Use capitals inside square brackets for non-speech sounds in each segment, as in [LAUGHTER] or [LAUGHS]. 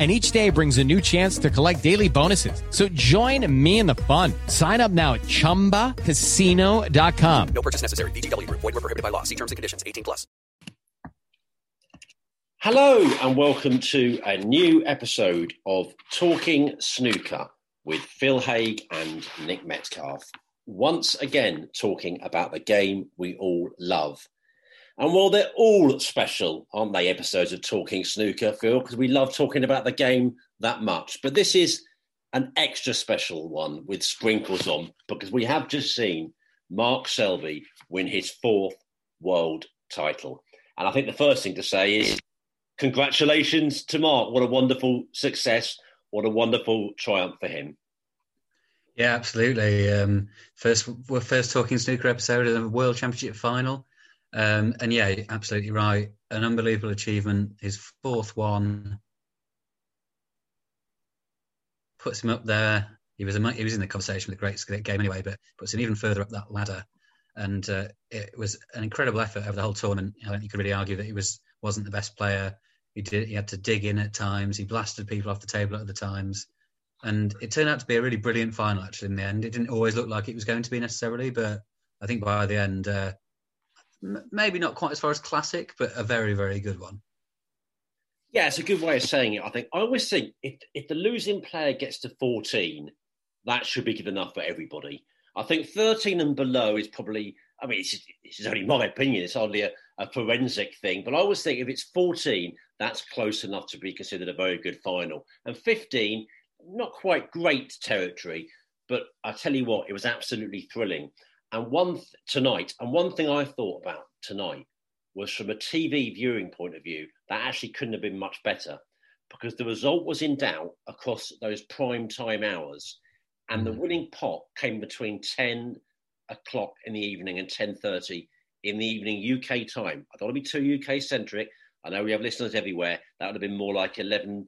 and each day brings a new chance to collect daily bonuses. So join me in the fun. Sign up now at ChumbaCasino.com. No purchase necessary. VGW. Void were prohibited by law. See terms and conditions. 18 plus. Hello and welcome to a new episode of Talking Snooker with Phil Haigh and Nick Metcalf. Once again, talking about the game we all love – and while they're all special, aren't they, episodes of Talking Snooker, Phil? Because we love talking about the game that much. But this is an extra special one with sprinkles on because we have just seen Mark Selby win his fourth world title. And I think the first thing to say is congratulations to Mark. What a wonderful success. What a wonderful triumph for him. Yeah, absolutely. Um, first, we're first talking snooker episode of the World Championship final. Um, and yeah, absolutely right. An unbelievable achievement. His fourth one puts him up there. He was he was in the conversation with the great game anyway, but puts him even further up that ladder. And uh, it was an incredible effort over the whole tournament. I think you could really argue that he was wasn't the best player. He did he had to dig in at times. He blasted people off the table at other times. And it turned out to be a really brilliant final, actually, in the end. It didn't always look like it was going to be necessarily, but I think by the end, uh, maybe not quite as far as classic, but a very, very good one. Yeah, it's a good way of saying it. I think I always think if if the losing player gets to fourteen, that should be good enough for everybody. I think thirteen and below is probably. I mean, it's, it's only my opinion. It's hardly a, a forensic thing, but I always think if it's fourteen, that's close enough to be considered a very good final. And fifteen, not quite great territory, but I tell you what, it was absolutely thrilling. And one th- tonight, and one thing I thought about tonight was from a TV viewing point of view, that actually couldn't have been much better because the result was in doubt across those prime time hours, and the mm. winning pot came between ten o'clock in the evening and ten thirty in the evening UK time. I don't want to be too UK centric. I know we have listeners everywhere. That would have been more like eleven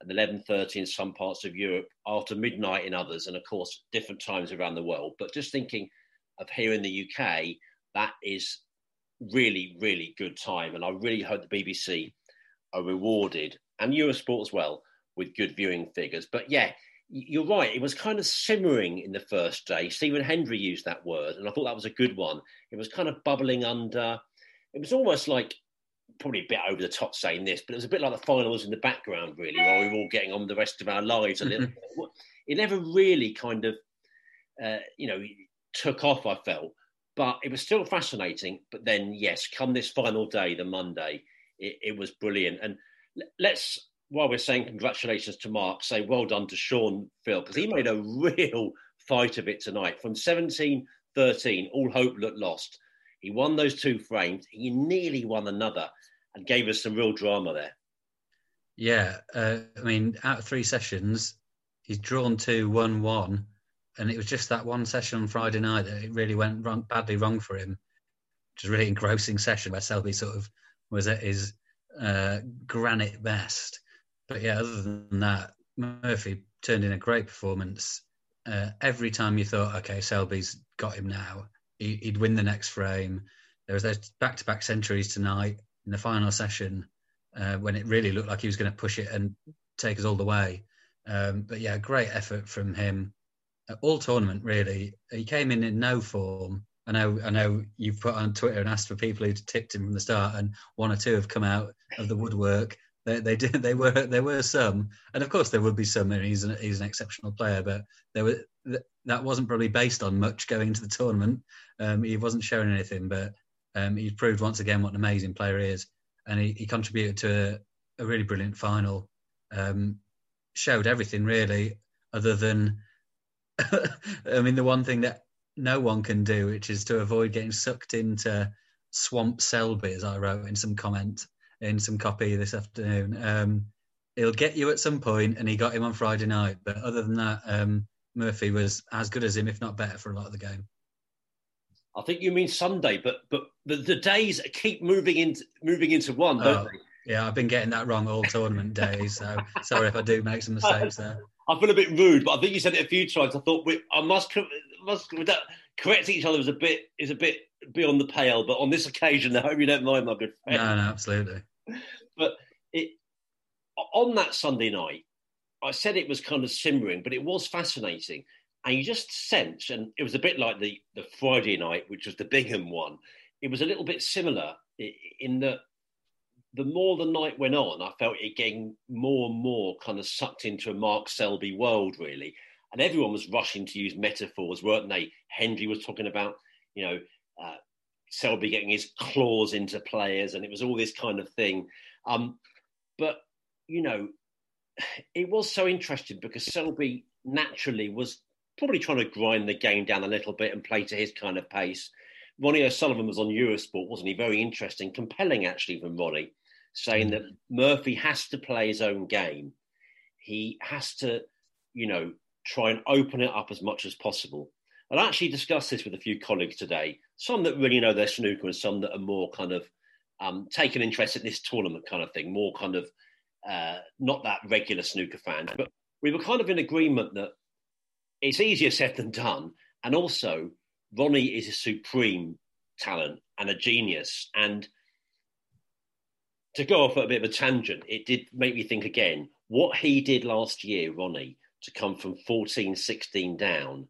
and eleven thirty in some parts of Europe, after midnight in others, and of course different times around the world. But just thinking of here in the UK, that is really, really good time. And I really hope the BBC are rewarded and Eurosport as well with good viewing figures. But yeah, you're right. It was kind of simmering in the first day. Stephen Hendry used that word, and I thought that was a good one. It was kind of bubbling under. It was almost like probably a bit over the top saying this, but it was a bit like the final was in the background, really, while we were all getting on with the rest of our lives a little. [LAUGHS] it never really kind of, uh, you know, took off, I felt. But it was still fascinating. But then, yes, come this final day, the Monday, it, it was brilliant. And let's, while we're saying congratulations to Mark, say well done to Shaun Phil, because he made a real fight of it tonight. From 17 13, all hope looked lost. He won those two frames. He nearly won another and gave us some real drama there. Yeah. Uh, I mean, out of three sessions, he's drawn two, one, one and it was just that one session on Friday night that it really went wrong, badly wrong for him. A really engrossing session where Selby sort of was at his uh, granite best. But yeah, other than that, Murphy turned in a great performance. Uh, every time you thought, okay, Selby's got him now, he, would win the next frame. there was those back-to-back centuries tonight in the final session uh, when it really looked like he was going to push it and take us all the way. Um, but yeah, great effort from him. All tournament really. He came in in no form. I know. I know you've put on Twitter and asked for people who tipped him from the start, and one or two have come out of the woodwork. They, they did. They were. There were some, and of course there would be some. He's an, he's an exceptional player, but there were that wasn't probably based on much going into the tournament. Um, he wasn't showing anything, but um, he's proved once again what an amazing player he is, and he, he contributed to a, a, really brilliant final. Um, showed everything really, other than, [LAUGHS] I mean, the one thing that no one can do, which is to avoid getting sucked into swamp Selby, as I wrote in some comment in some copy this afternoon. Um, he'll get you at some point, and he got him on Friday night. But other than that, um, Murphy was as good as him, if not better, for a lot of the game. I think you mean Sunday, but but the, the days keep moving into moving into one, don't oh, they? Yeah, I've been getting that wrong all tournament days. So sorry if I do make some mistakes there. I feel a bit rude, but I think you said it a few times. I thought we, I must must correcting each other is a bit is a bit beyond the pale, but on this occasion, I hope you don't mind, my good friend. No, no, absolutely. But it on that Sunday night, I said it was kind of simmering, but it was fascinating, and you just sense, and it was a bit like the the Friday night, which was the Bingham one. It was a little bit similar in that the more the night went on, I felt it getting more and more kind of sucked into a Mark Selby world, really. And everyone was rushing to use metaphors, weren't they? Hendry was talking about, you know, uh, Selby getting his claws into players, and it was all this kind of thing. Um, but you know, [SIGHS] it was so interesting because Selby naturally was probably trying to grind the game down a little bit and play to his kind of pace. Ronnie O'Sullivan was on Eurosport, wasn't he? Very interesting, compelling actually from Ronnie, saying that Murphy has to play his own game. He has to, you know, try and open it up as much as possible. I actually discussed this with a few colleagues today, some that really know their snooker and some that are more kind of um, taking interest in this tournament kind of thing, more kind of uh, not that regular snooker fan. But we were kind of in agreement that it's easier said than done. And also, Ronnie is a supreme talent and a genius. And to go off at a bit of a tangent, it did make me think again what he did last year, Ronnie, to come from 14 16 down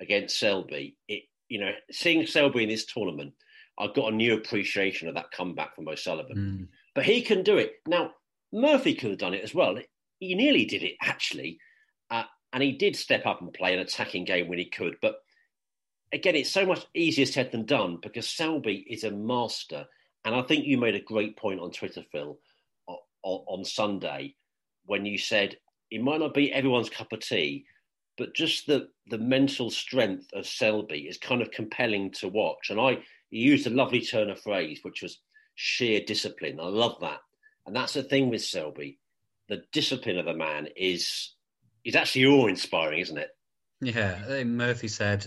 against Selby. It, you know, seeing Selby in this tournament, I've got a new appreciation of that comeback from O'Sullivan. Mm. But he can do it. Now, Murphy could have done it as well. He nearly did it, actually. Uh, and he did step up and play an attacking game when he could. But again, it's so much easier said than done because Selby is a master. And I think you made a great point on Twitter, Phil, on, on Sunday when you said it might not be everyone's cup of tea, but just the the mental strength of Selby is kind of compelling to watch. And I used a lovely turn of phrase, which was sheer discipline. I love that, and that's the thing with Selby. The discipline of the man is is actually awe inspiring, isn't it? Yeah, Murphy said.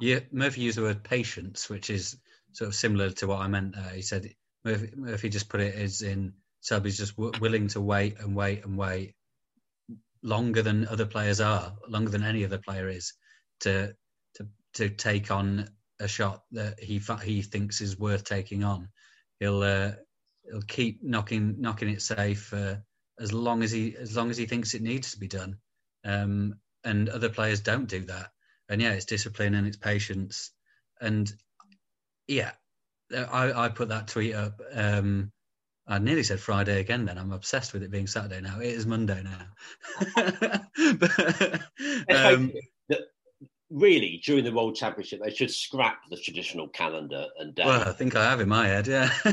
Yeah, Murphy used the word patience, which is sort of similar to what I meant. He said Murphy, Murphy just put it as in Selby's just w- willing to wait and wait and wait longer than other players are, longer than any other player is, to to to take on a shot that he he thinks is worth taking on. He'll uh, he'll keep knocking knocking it safe uh, as long as he as long as he thinks it needs to be done. Um, and other players don't do that. And yeah, it's discipline and it's patience. And yeah, I, I put that tweet up um, I nearly said Friday again. Then I'm obsessed with it being Saturday now. It is Monday now. [LAUGHS] but, um, really, during the World Championship, they should scrap the traditional calendar and day. Well, I think I have in my head. Yeah. [LAUGHS]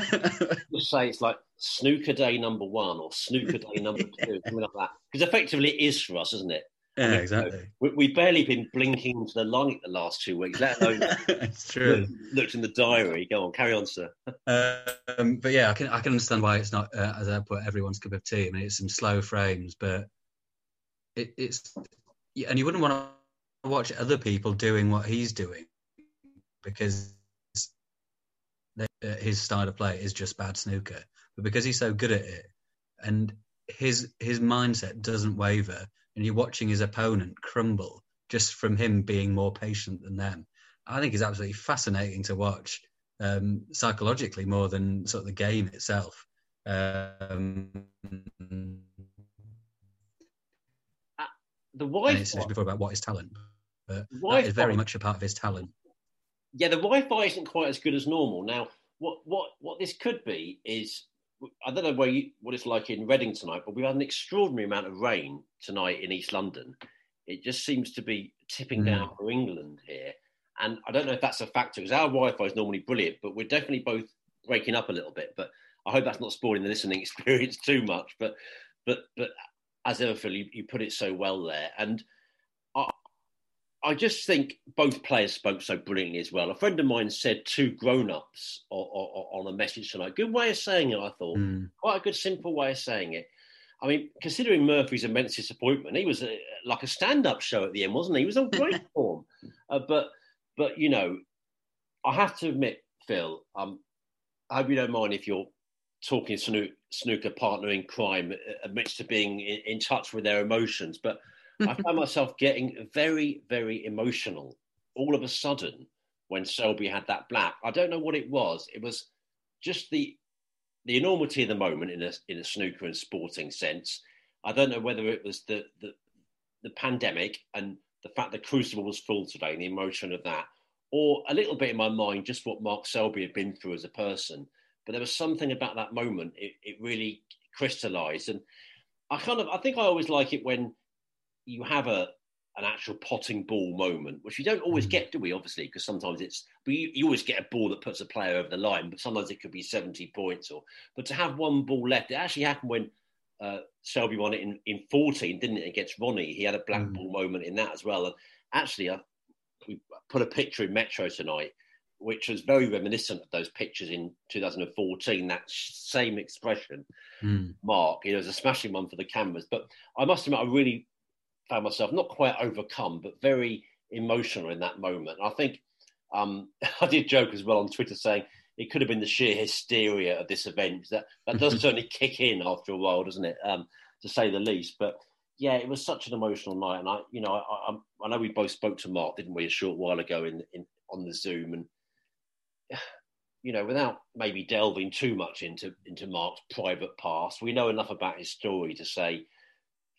Just say it's like Snooker Day number one or Snooker Day number [LAUGHS] two, something like that. Because effectively, it is for us, isn't it? Yeah, exactly. We, have barely been blinking to the light the last two weeks, let alone [LAUGHS] it's true. Look, looked in the diary. Go on, carry on, sir. [LAUGHS] um, but yeah, I can I can understand why it's not uh, as I put everyone's cup of tea. I mean, it's some slow frames, but it, it's and you wouldn't want to watch other people doing what he's doing because they, uh, his style of play is just bad snooker. But because he's so good at it, and his his mindset doesn't waver and you're watching his opponent crumble just from him being more patient than them. I think it's absolutely fascinating to watch. um, psychologically more than sort of the game itself. Um, uh, the Wi-Fi before about what is talent, but is very much a part of his talent. Yeah, the Wi-Fi isn't quite as good as normal now. What what what this could be is I don't know where you, what it's like in Reading tonight, but we've had an extraordinary amount of rain tonight in East London. It just seems to be tipping mm. down for England here. And I don't know if that's a factor because our Wi Fi is normally brilliant, but we're definitely both breaking up a little bit. But I hope that's not spoiling the listening [LAUGHS] experience too much. But but but as ever, Phil, you, you put it so well there. And I just think both players spoke so brilliantly as well. A friend of mine said two grown ups on a message tonight. Good way of saying it, I thought. Mm. Quite a good, simple way of saying it. I mean, considering Murphy's immense disappointment, he was a, like a stand up show at the end, wasn't he? He was on great [LAUGHS] form. Uh, but but you know, I have to admit, Phil, um, I hope you don't mind if you're talking snoo- snooker partner in crime amidst of being in, in touch with their emotions. But I found myself getting very, very emotional all of a sudden when Selby had that black. I don't know what it was. It was just the the enormity of the moment in a in a snooker and sporting sense. I don't know whether it was the the, the pandemic and the fact that Crucible was full today and the emotion of that, or a little bit in my mind, just what Mark Selby had been through as a person. But there was something about that moment, it, it really crystallized. And I kind of, I think I always like it when you have a, an actual potting ball moment, which we don't always mm. get, do we? Obviously, because sometimes it's, but you, you, always get a ball that puts a player over the line, but sometimes it could be 70 points or, but to have one ball left, it actually happened when uh, Selby won it in, in 14, didn't it, against Ronnie? He had a black mm. ball moment in that as well. And actually, I, we put a picture in Metro tonight, which was very reminiscent of those pictures in 2014. That same expression, mm. Mark. It was a smashing one for the cameras. But I must admit, I really found myself not quite overcome, but very emotional in that moment. I think um, [LAUGHS] I did joke as well on Twitter saying it could have been the sheer hysteria of this event. That that does [LAUGHS] certainly kick in after a while, doesn't it? Um, to say the least. But yeah, it was such an emotional night, and I, you know, I, I, I know we both spoke to Mark, didn't we, a short while ago in, in on the Zoom, and [SIGHS] you know, without maybe delving too much into into Mark's private past, we know enough about his story to say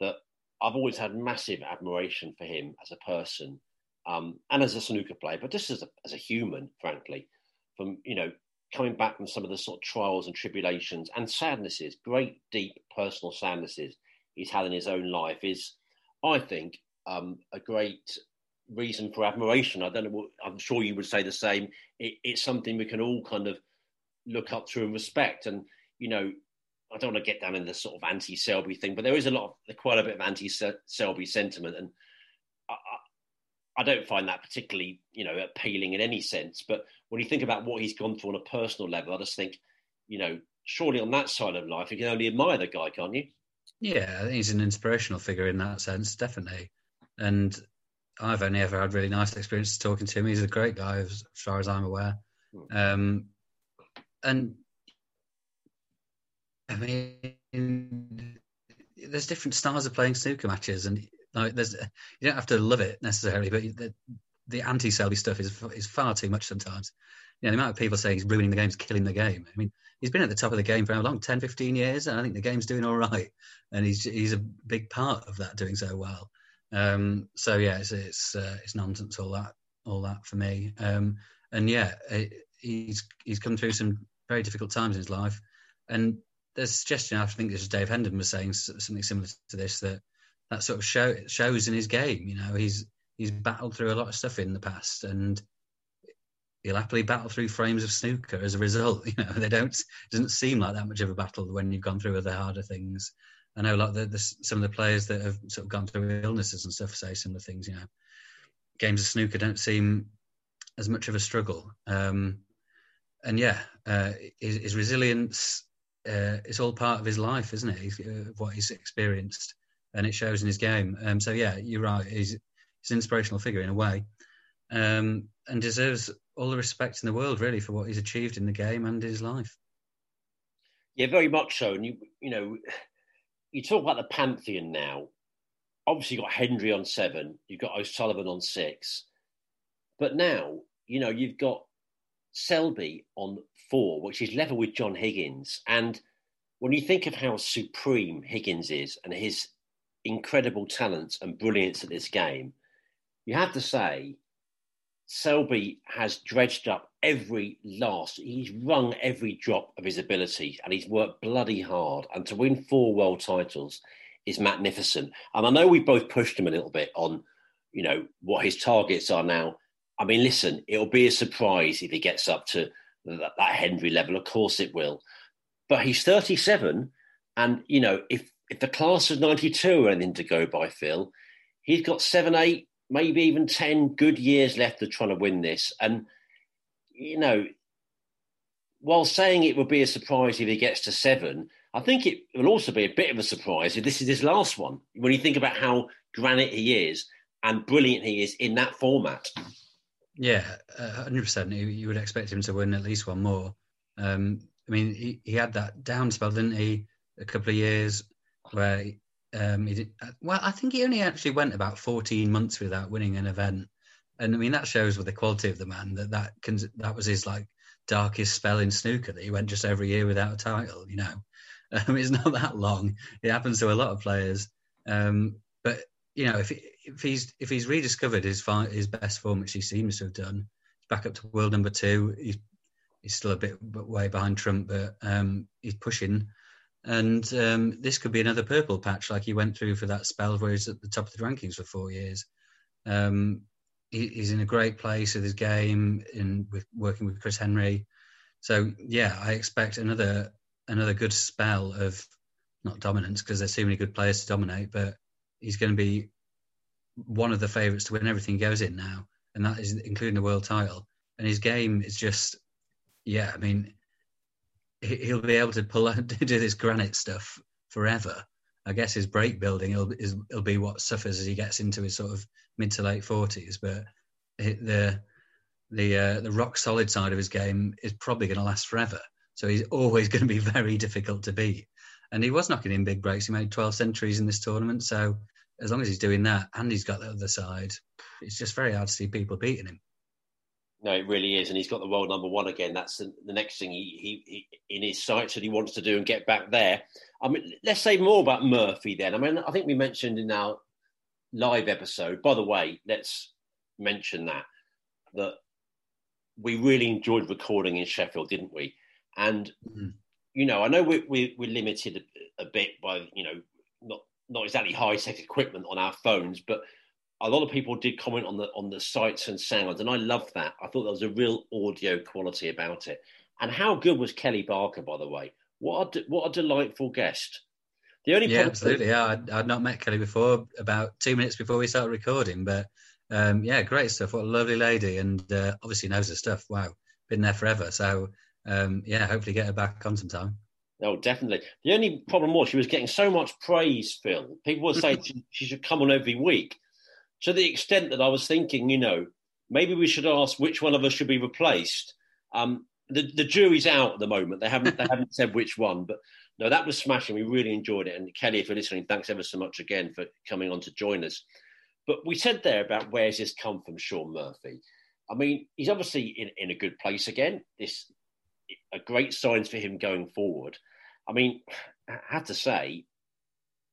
that I've always had massive admiration for him as a person um, and as a snooker player, but just as a, as a human, frankly, from you know coming back from some of the sort of trials and tribulations and sadnesses, great deep personal sadnesses he's had in his own life is, I think, um, a great reason for admiration. I don't know. What, I'm sure you would say the same. It, it's something we can all kind of look up to and respect. And you know, I don't want to get down in the sort of anti-Selby thing, but there is a lot of quite a bit of anti-Selby sentiment, and I, I don't find that particularly, you know, appealing in any sense. But when you think about what he's gone through on a personal level, I just think, you know, surely on that side of life, you can only admire the guy, can't you? Yeah, he's an inspirational figure in that sense, definitely. And I've only ever had really nice experiences talking to him. He's a great guy, as far as I'm aware. Hmm. Um, and I mean, there's different styles of playing snooker matches, and like, there's you don't have to love it necessarily, but the, the anti-Selby stuff is is far too much sometimes. You know, the amount of people saying he's ruining the game, he's killing the game. I mean, he's been at the top of the game for how long? 10, 15 years, and I think the game's doing all right, and he's he's a big part of that doing so well. Um, so yeah, it's it's, uh, it's nonsense all that all that for me. Um, and yeah, it, he's he's come through some very difficult times in his life, and there's a suggestion. I think this is Dave Hendon was saying something similar to this that that sort of show shows in his game. You know, he's he's battled through a lot of stuff in the past, and he'll happily battle through frames of snooker as a result. [LAUGHS] You know, they don't it doesn't seem like that much of a battle when you've gone through other harder things. I know like the, the, some of the players that have sort of gone through illnesses and stuff say similar things. You know, games of snooker don't seem as much of a struggle. Um, and yeah, uh, his, his, resilience uh, is all part of his life, isn't it? He's, uh, what he's experienced, and it shows in his game. Um, so yeah, you're right. He's, he's an inspirational figure in a way, um, and deserves all the respect in the world, really, for what he's achieved in the game and his life. Yeah, very much so. And you, you know, you talk about the pantheon now. Obviously, you've got Hendry on seven, you've got O'Sullivan on six, but now you know you've got Selby on four, which is level with John Higgins. And when you think of how supreme Higgins is and his incredible talent and brilliance at this game, you have to say Selby has dredged up every last, he's wrung every drop of his ability and he's worked bloody hard. And to win four world titles is magnificent. And I know we both pushed him a little bit on, you know, what his targets are now. I mean, listen, it'll be a surprise if he gets up to that, that Hendry level. Of course it will. But he's 37. And, you know, if, if the class of 92 are anything to go by, Phil, he's got seven, eight, maybe even 10 good years left of trying to win this. And, you know, while saying it would be a surprise if he gets to seven, I think it will also be a bit of a surprise if this is his last one. When you think about how granite he is and brilliant he is in that format. Yeah, hundred percent. You would expect him to win at least one more. Um, I mean, he, he had that down spell, didn't he? A couple of years where um, he did, well, I think he only actually went about 14 months without winning an event, and I mean that shows with the quality of the man that that can, that was his like darkest spell in snooker that he went just every year without a title. You know, [LAUGHS] um, it's not that long. It happens to a lot of players, um, but you know if if he's if he's rediscovered his his best form, which he seems to have done, he's back up to world number two. He's he's still a bit way behind Trump, but um, he's pushing. And um, this could be another purple patch, like he went through for that spell where he's at the top of the rankings for four years. Um, he, he's in a great place with his game, in with working with Chris Henry. So yeah, I expect another another good spell of not dominance because there's too many good players to dominate, but he's going to be one of the favourites to win everything he goes in now, and that is including the world title. And his game is just, yeah, I mean, he'll be able to pull out, [LAUGHS] do this granite stuff forever. I guess his break building will is will be what suffers as he gets into his sort of mid to late forties. But the the uh, the rock solid side of his game is probably going to last forever. So he's always [LAUGHS] going to be very difficult to beat. And he was knocking in big breaks. He made 12 centuries in this tournament. So as long as he's doing that and he's got the other side, it's just very hard to see people beating him. No, it really is, and he's got the world number one again. That's the, the next thing he, he, he, in his sights that he wants to do and get back there. I mean, let's say more about Murphy then. I mean, I think we mentioned in our live episode. By the way, let's mention that that we really enjoyed recording in Sheffield, didn't we? And mm-hmm. you know, I know we, we, we're limited a, a bit by you know not not exactly high tech equipment on our phones, but a lot of people did comment on the on the sights and sounds, and I loved that. I thought there was a real audio quality about it. And how good was Kelly Barker, by the way? What a what a delightful guest. The only yeah, absolutely. Yeah, I'd, I'd, not met Kelly before. About two minutes before we started recording, but um, yeah, great stuff. What a lovely lady, and uh, obviously knows her stuff. Wow, been there forever. So um, yeah, hopefully get her back on sometime. Oh, definitely. The only problem was she was getting so much praise, Phil. People were saying [LAUGHS] she should come on every week to the extent that I was thinking, you know, maybe we should ask which one of us should be replaced. Um, the, the jury's out at the moment. They haven't they haven't said which one, but no, that was smashing. We really enjoyed it. And Kelly, if you're listening, thanks ever so much again for coming on to join us. But we said there about where's this come from, Shaun Murphy. I mean, he's obviously in, in a good place again. This a great signs for him going forward. I mean, I have to say,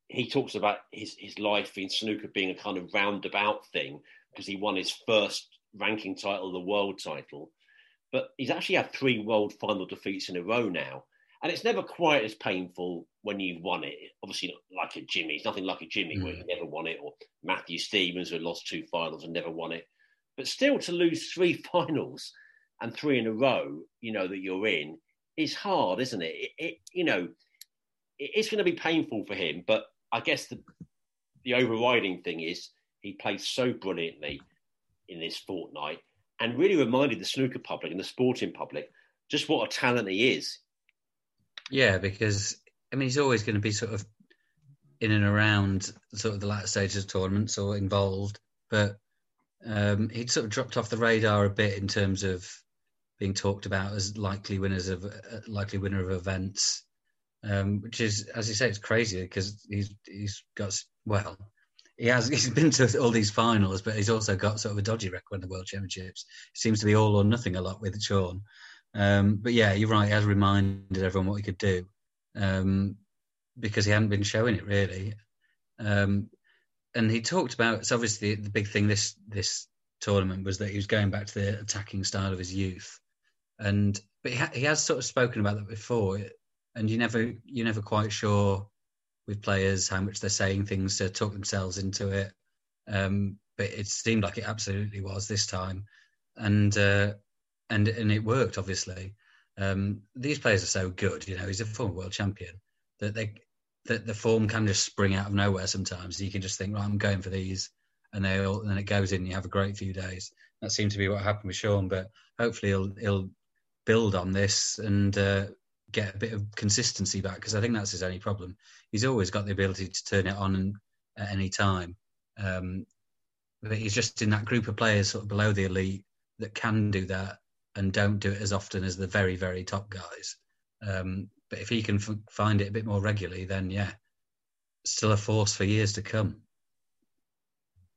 he talks about his, his life in snooker being a kind of roundabout thing because he won his first ranking title, the world title. But he's actually had three world final defeats in a row now. And it's never quite as painful when you've won it. Obviously, not like a Jimmy. It's nothing like a Jimmy mm. where he never won it, or Matthew Stevens who lost two finals and never won it. But still, to lose three [LAUGHS] finals and three in a row, you know, that you're in is hard, isn't it? it, it you know, it, it's going to be painful for him. But I guess the the overriding thing is he played so brilliantly in this fortnight and really reminded the snooker public and the sporting public just what a talent he is. Yeah, because I mean he's always going to be sort of in and around sort of the latter stages of tournaments or involved, but um, he'd sort of dropped off the radar a bit in terms of being talked about as likely winners of uh, likely winner of events, um, which is, as you say, it's crazy because he's he's got well, he has [LAUGHS] he's been to all these finals, but he's also got sort of a dodgy record in the World Championships. It seems to be all or nothing a lot with Shaun. Um, but yeah, you're right. He has reminded everyone what he could do um, because he hadn't been showing it really. Um, and he talked about it's obviously the big thing this this tournament was that he was going back to the attacking style of his youth, and but he, ha- he has sort of spoken about that before, and you never you're never quite sure with players how much they're saying things to talk themselves into it. Um, but it seemed like it absolutely was this time, and uh, and and it worked obviously. Um, these players are so good, you know. He's a former world champion that they that the form can just spring out of nowhere sometimes. You can just think, right, I'm going for these, and they all, and then it goes in. And you have a great few days. That seemed to be what happened with Shaun, but hopefully he'll he'll build on this and uh, get a bit of consistency back because I think that's his only problem. He's always got the ability to turn it on at any time, um, but he's just in that group of players sort of below the elite that can do that and don't do it as often as the very very top guys. Um, but if he can f- find it a bit more regularly, then yeah, still a force for years to come.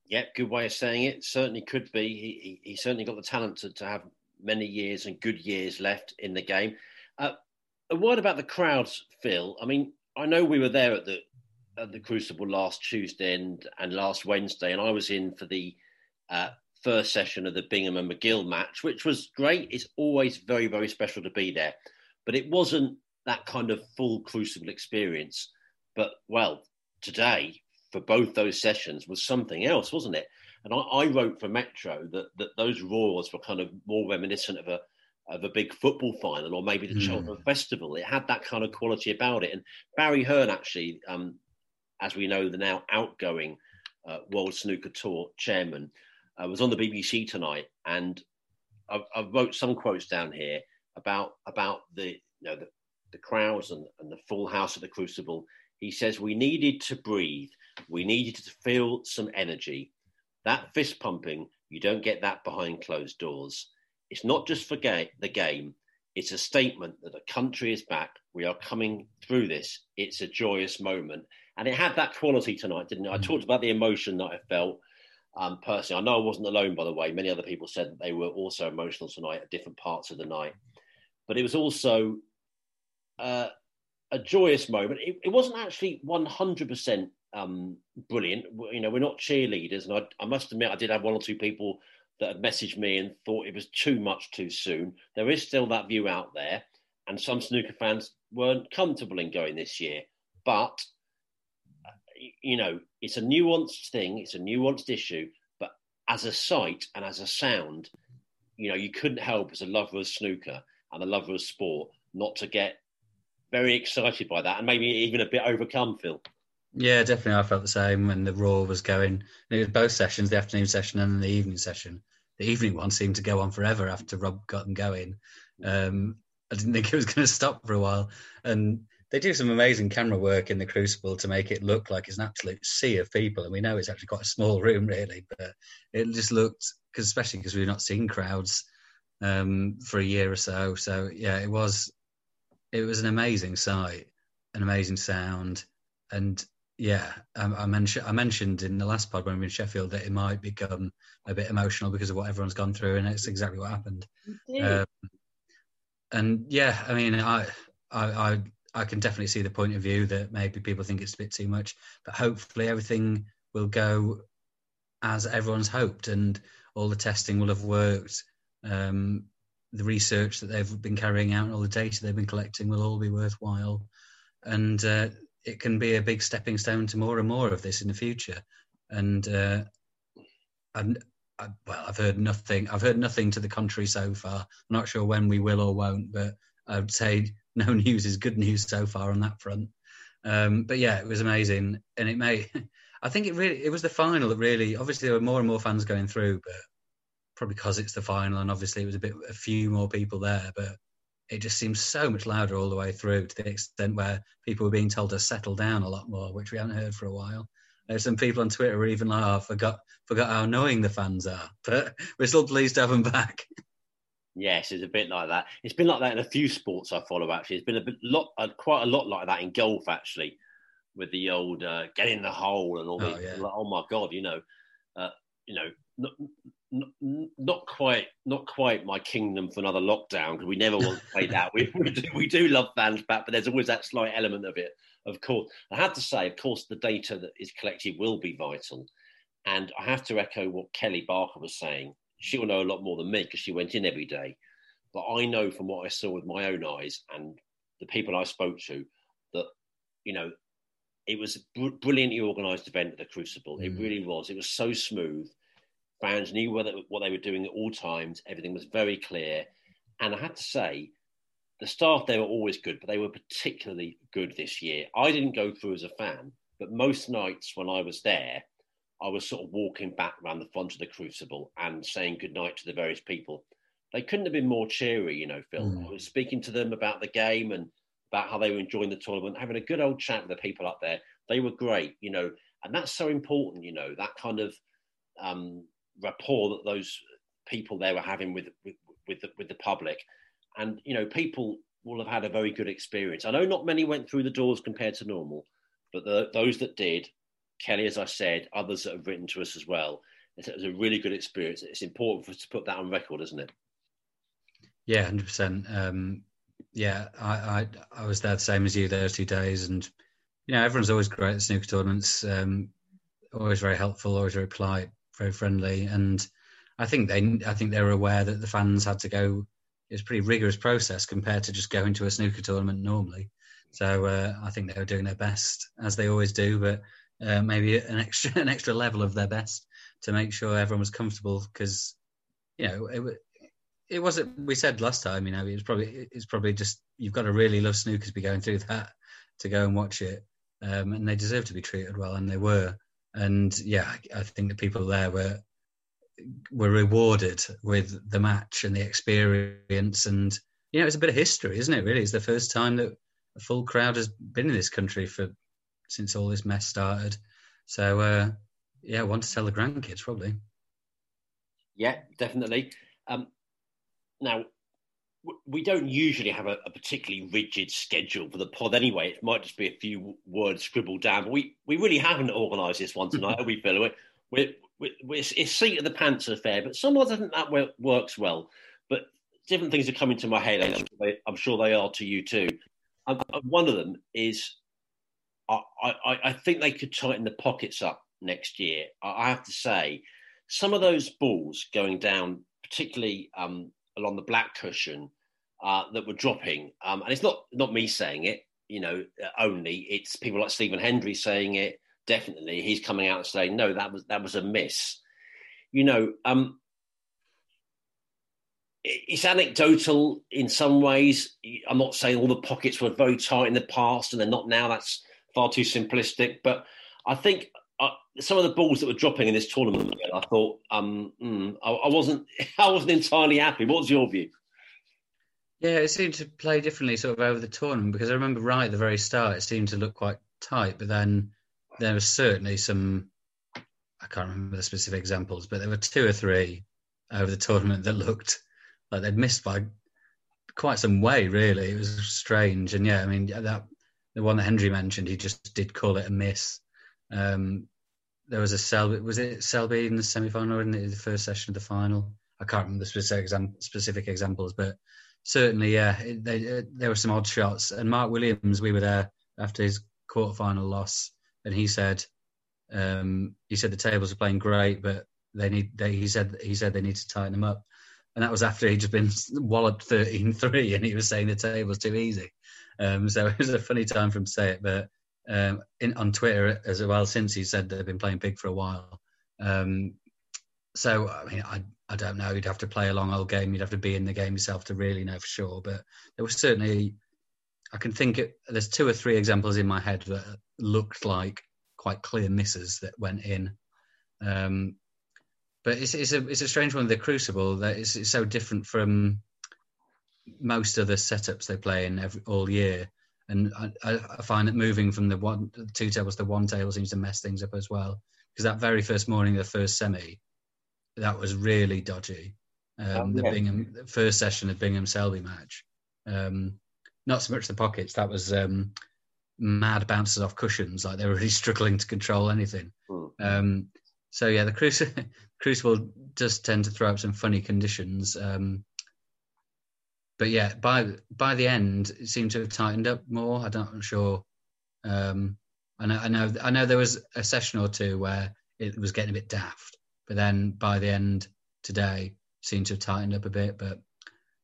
Yeah, good way of saying it. Certainly could be. He, he, he certainly got the talent to, to have many years and good years left in the game. Uh, a word about the crowds, Phil. I mean, I know we were there at the at the Crucible last Tuesday and, and last Wednesday, and I was in for the uh, first session of the Bingham and McGill match, which was great. It's always very, very special to be there, but it wasn't that kind of full crucible experience. But well, today for both those sessions was something else, wasn't it? And I, I wrote for Metro that, that those roars were kind of more reminiscent of a of a big football final or maybe the mm. Cheltenham Festival. It had that kind of quality about it. And Barry Hearn, actually, um, as we know, the now outgoing uh, World Snooker Tour chairman, uh, was on the BBC tonight, and I, I, wrote some quotes down here about about the you know the the crowds and, and the full house of the Crucible, he says we needed to breathe. We needed to feel some energy. That fist pumping, you don't get that behind closed doors. It's not just for ga- the game, it's a statement that the country is back. We are coming through this. It's a joyous moment. And it had that quality tonight, didn't it? I mm. talked about the emotion that I felt um, personally. I know I wasn't alone, by the way. Many other people said that they were also emotional tonight at different parts of the night. But it was also uh, a joyous moment. It, it wasn't actually 100% um, brilliant. You know, we're not cheerleaders. And I, I must admit, I did have one or two people that had messaged me and thought it was too much too soon. There is still that view out there. And some snooker fans weren't comfortable in going this year. But, you know, it's a nuanced thing, it's a nuanced issue. But as a sight and as a sound, you know, you couldn't help as a lover of snooker and a lover of sport not to get very excited by that and maybe even a bit overcome, Phil. Yeah, definitely. I felt the same when the roar was going. It was both sessions, the afternoon session and the evening session. The evening one seemed to go on forever after Rob got them going. Um, I didn't think [LAUGHS] it was going to stop for a while. And they do some amazing camera work in the Crucible to make it look like it's an absolute sea of people. And we know it's actually quite a small room, really, but it just looked, cause especially because we've not seen crowds um, for a year or so. So, yeah, it was it was an amazing sight, an amazing sound, and yeah, um, I mentioned I mentioned in the last pod when we were in Sheffield that it might become a bit emotional because of what everyone's gone through, and it's exactly what happened. Um, and yeah, I mean, I, I, I, I can definitely see the point of view that maybe people think it's a bit too much, but hopefully everything will go as everyone's hoped, and all the testing will have worked. Um, the research that they've been carrying out and all the data they've been collecting will all be worthwhile. And uh, it can be a big stepping stone to more and more of this in the future. And uh, and I, well, I've heard nothing. I've heard nothing to the contrary so far. I'm not sure when we will or won't, but I'd say [LAUGHS] no news is good news so far on that front. Um, but yeah, it was amazing, and it may. [LAUGHS] I think it really it was the final that really. Obviously, there were more and more fans going through, but probably because it's the final and obviously it was a bit a few more people there, but it just seems so much louder all the way through to the extent where people were being told to settle down a lot more, which we hadn't heard for a while. There's some people on Twitter who were even like, oh, forgot forgot how annoying the fans are, [LAUGHS] but we're still pleased to have them back. Yes, it's a bit like that. It's been like that in a few sports I follow. Actually, it's been a bit, lot, uh, quite a lot like that in golf. Actually, with the old uh, get in the hole and all Oh, the yeah. like, oh my god, you know, uh, you know, not, quite, not quite my kingdom for another lockdown because we never want to play [LAUGHS] that. We, we do, we do love fans back, but there's always that slight element of it. Of course, I have to say, of course, the data that is collected will be vital, and I have to echo what Kelly Barker was saying. She will know a lot more than me because she went in every day. But I know from what I saw with my own eyes and the people I spoke to that, you know, it was a br- brilliantly organised event at the Crucible. It Mm. really was. It was so smooth. Fans knew what they, what they were doing at all times. Everything was very clear. And I had to say, the staff there were always good, but they were particularly good this year. I didn't go through as a fan, but most nights when I was there, I was sort of walking back around the front of the Crucible and saying goodnight to the various people. They couldn't have been more cheery, you know, Phil. Mm. I was speaking to them about the game and about how they were enjoying the tournament, having a good old chat with the people up there. They were great, you know, and that's so important, you know, that kind of um, rapport that those people there were having with with, with the, with the public, and you know, people will have had a very good experience. I know not many went through the doors compared to normal, but the, those that did, Kelly, as I said, others that have written to us as well, it was a really good experience. It's important for us to put that on record, isn't it? Yeah, hundred percent. Um, yeah, I, I I was there the same as you those two days, and you know everyone's always great at snooker tournaments. Um, always very helpful, always very polite, very friendly, and I think they I think they were aware that the fans had to go. It was a pretty rigorous process compared to just going to a snooker tournament normally. So uh, I think they were doing their best as they always do, but uh, maybe an extra [LAUGHS] an extra level of their best to make sure everyone was comfortable because you know it it wasn't. We said last time, you know, it was probably it's probably just you've got to really love snooker to be going through that to go and watch it, um, and they deserve to be treated well, and they were. And yeah, I, think the people there were were rewarded with the match and the experience, and you know, it's a bit of history, isn't it? Really, it's the first time that a full crowd has been in this country for since all this mess started. So uh, yeah, one to tell the grandkids probably. Yeah, definitely. Um, now, we don't usually have a, a particularly rigid schedule for the pod anyway. It might just be a few words scribbled down, but we, we really haven't organised this one tonight, we, Phil? We're, we're, we're, it's, seat of the pants affair, but sometimes I think that works well. But different things are coming to my head, I'm sure they, I'm sure they are to you too. And one of them is I, I, I think they could tighten the pockets up next year. I, I have to say, some of those balls going down, particularly um, along the black cushion, uh, that were dropping, um, and it's not not me saying it, you know, uh, only it's people like Stephen Hendry saying it. Definitely, he's coming out and saying, "No, that was that was a miss." You know, um, it's anecdotal in some ways. I'm not saying all the pockets were very tight in the past and they're not now. That's far too simplistic. But I think uh, some of the balls that were dropping in this tournament, I thought um, mm, I, I wasn't [LAUGHS] I wasn't entirely happy. What's your view? Yeah, it seemed to play differently sort of over the tournament because I remember right at the very start it seemed to look quite tight, but then there was certainly some I can't remember the specific examples, but there were two or three over the tournament that looked like they'd missed by quite some way, really. It was strange. And yeah, I mean that the one that Hendry mentioned, he just did call it a miss. Um, there was a Selby, was it Selby in the semi final or in the, the first session of the final? I can't remember the specific, exam, specific examples, but certainly, yeah, they, uh, there were some odd shots. And Mark Williams, we were there after his quarterfinal loss, and he said, um, he said the tables are playing great, but they need. They, he said he said they need to tighten them up, and that was after he'd just been [LAUGHS] walloped 13-3 and he was saying the table's too easy. Um, so [LAUGHS] it was a funny time for him to say it, but um, in, on Twitter as well since he said they've been playing big for a while. Um, so I mean, I I don't know. You'd have to play a long old game. You'd have to be in the game yourself to really know for sure. But there was certainly, I can think it, there's two or three examples in my head that looked like quite clear misses that went in. Um, but it's it's a it's a strange one. The Crucible that is it's so different from most other setups they play in every, all year. And I, I find that moving from the one two tables to one table seems to mess things up as well. Because that very first morning, the first semi, that was really dodgy. Um, Oh, the yeah. Bingham the first session of Bingham Selby match. Um, not so much the pockets. That was um, mad bounces off cushions, like they were really [LAUGHS] struggling to control anything. Mm. Um, so yeah, the Crucible, [LAUGHS] Crucible does tend to throw up some funny conditions. Um, but yeah, by by the end, it seemed to have tightened up more. I don't, I'm sure. Um, I know, I know, I know. There was a session or two where it was getting a bit daft, but then by the end today, seemed to have tightened up a bit. But